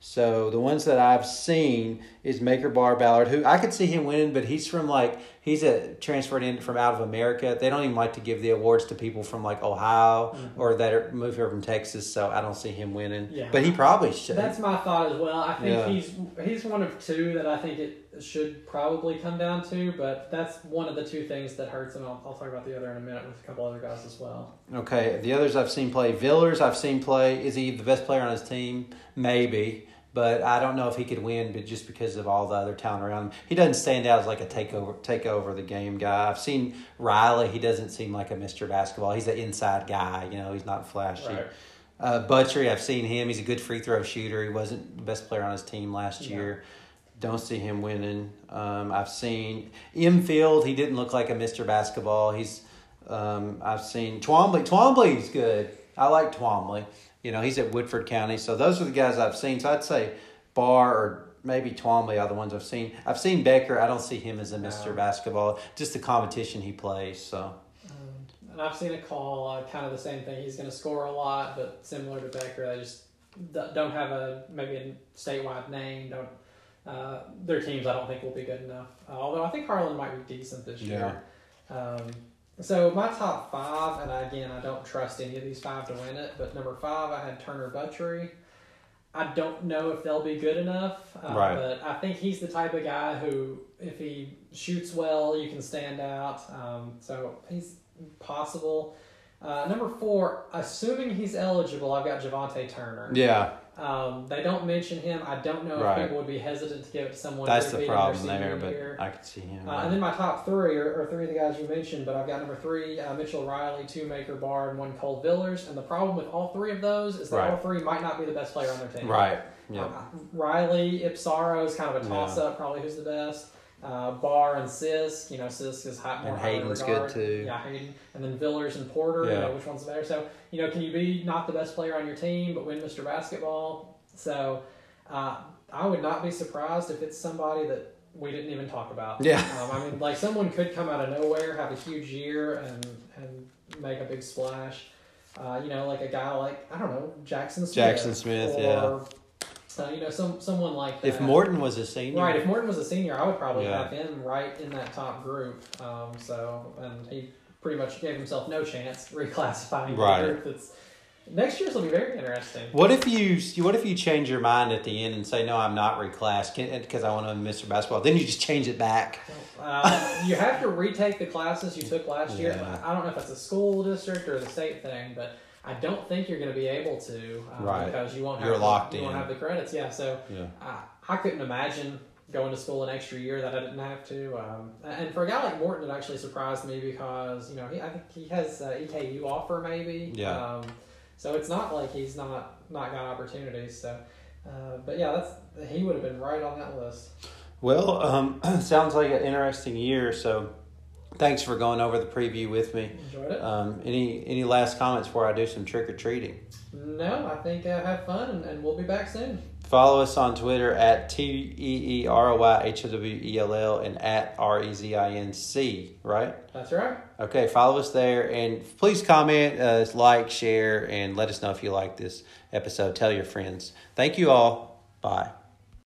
[SPEAKER 1] So the ones that I've seen is Maker Bar Ballard, who I could see him winning, but he's from like he's a transferred in from out of America. They don't even like to give the awards to people from like Ohio
[SPEAKER 2] Mhm.
[SPEAKER 1] or that are moved here from Texas. So I don't see him winning.
[SPEAKER 2] Yeah.
[SPEAKER 1] But he probably should.
[SPEAKER 2] That's my thought as well. I think
[SPEAKER 1] Yeah.
[SPEAKER 2] he's he's one of two that I think it should probably come down to, but that's one of the two things that hurts him. I'll, I'll talk about the other in a minute with a couple other guys as well.
[SPEAKER 1] Okay, the others I've seen play. Villers I've seen play. Is he the best player on his team? Maybe, but I don't know if he could win. But just because of all the other talent around him, he doesn't stand out as like a takeover take over the game guy. I've seen Riley. He doesn't seem like a Mister Basketball. He's an inside guy. You know, he's not flashy.
[SPEAKER 2] Right.
[SPEAKER 1] Uh, Buttrey, I've seen him. He's a good free throw shooter. He wasn't the best player on his team last
[SPEAKER 2] Yeah.
[SPEAKER 1] year. Don't see him winning. Um, I've seen Infield. He didn't look like a Mr. Basketball. He's. Um, I've seen Twombly. Twombly's good. I like Twombly. You know, he's at Woodford County. So those are the guys I've seen. So I'd say Barr or maybe Twombly are the ones I've seen. I've seen Becker. I don't see him as a Mr.
[SPEAKER 2] No.
[SPEAKER 1] Basketball. Just the competition he plays. So
[SPEAKER 2] Um, and I've seen a call, uh, kind of the same thing. He's going to score a lot, but similar to Becker, they just d- don't have a maybe a statewide name. Don't uh, their teams? I don't think will be good enough. Uh, although I think Harlan might be decent this year. Um, so my top five, and again, I don't trust any of these five to win it. But number five, I had Turner Buttrey. I don't know if they'll be good enough, uh,
[SPEAKER 1] Right.
[SPEAKER 2] but I think he's the type of guy who, if he shoots well, you can stand out. Um, so he's possible. Uh, number four, assuming he's eligible, I've got Javante Turner.
[SPEAKER 1] yeah,
[SPEAKER 2] Um, they don't mention him. I don't know
[SPEAKER 1] Right.
[SPEAKER 2] if people would be hesitant to give it to someone.
[SPEAKER 1] That's the
[SPEAKER 2] beat him their
[SPEAKER 1] problem there,
[SPEAKER 2] year.
[SPEAKER 1] but I could see him.
[SPEAKER 2] Uh, and then my top three are, are three of the guys you mentioned, but I've got number three, uh, Mitchell Riley, two Maker Bar, and one Cole Villers. And the problem with all three of those is that
[SPEAKER 1] Right.
[SPEAKER 2] all three might not be the best player on their team.
[SPEAKER 1] right. Yeah.
[SPEAKER 2] Uh, Riley, Ipsaro is kind of a toss up, probably who's the best. Uh, Bar and Sisk, you know, Sisk is hot more
[SPEAKER 1] And Hayden's good, too.
[SPEAKER 2] Yeah, Hayden. And then Villers and Porter, you
[SPEAKER 1] Yeah.
[SPEAKER 2] know, which one's better. So, you know, can you be not the best player on your team but win Mr. Basketball? So, uh, I would not be surprised if it's somebody that we didn't even talk about.
[SPEAKER 1] Yeah.
[SPEAKER 2] Um, I mean, like someone could come out of nowhere, have a huge year, and and make a big splash. Uh, you know, like a guy like I don't know Jackson Smith.
[SPEAKER 1] Jackson Smith,
[SPEAKER 2] or,
[SPEAKER 1] yeah.
[SPEAKER 2] Uh, you know, some someone like that.
[SPEAKER 1] If Morton was a senior,
[SPEAKER 2] Right, if Morton was a senior, I would probably
[SPEAKER 1] Yeah.
[SPEAKER 2] have him right in that top group. Um, so, and he pretty much gave himself no chance reclassifying
[SPEAKER 1] Right.
[SPEAKER 2] the group. That's next year's will be very interesting.
[SPEAKER 1] What if you what if you change your mind at the end and say no, I'm not reclassed because I want to Mr. Basketball? Then you just change it back.
[SPEAKER 2] Uh, you have to retake the classes you took last year.
[SPEAKER 1] Yeah.
[SPEAKER 2] I don't know if it's a school district or the state thing, but I don't think you're going to be able to um,
[SPEAKER 1] Right.
[SPEAKER 2] because you won't have
[SPEAKER 1] You're
[SPEAKER 2] the-
[SPEAKER 1] locked
[SPEAKER 2] you won't have the credits. Yeah, so
[SPEAKER 1] Yeah.
[SPEAKER 2] I, I couldn't imagine going to school an extra year that I didn't have to. Um, and for a guy like Morton, it actually surprised me because you know he I think he has uh, EKU offer maybe.
[SPEAKER 1] Yeah.
[SPEAKER 2] Um, so it's not like he's not not got opportunities. So, uh, but yeah, that's he would have been right on that list.
[SPEAKER 1] Well, um, sounds like an interesting year. So, thanks for going over the preview with me.
[SPEAKER 2] Enjoyed it.
[SPEAKER 1] Um, any any last comments before I do some trick or treating?
[SPEAKER 2] no, I think uh, have fun and, and we'll be back soon.
[SPEAKER 1] Follow us on Twitter at T E E R O Y H O W E L L and at R E Z I N C, right?
[SPEAKER 2] That's right.
[SPEAKER 1] Okay, follow us there and please comment, uh, like, share, and let us know if you like this episode. Tell your friends. Thank you all. Bye.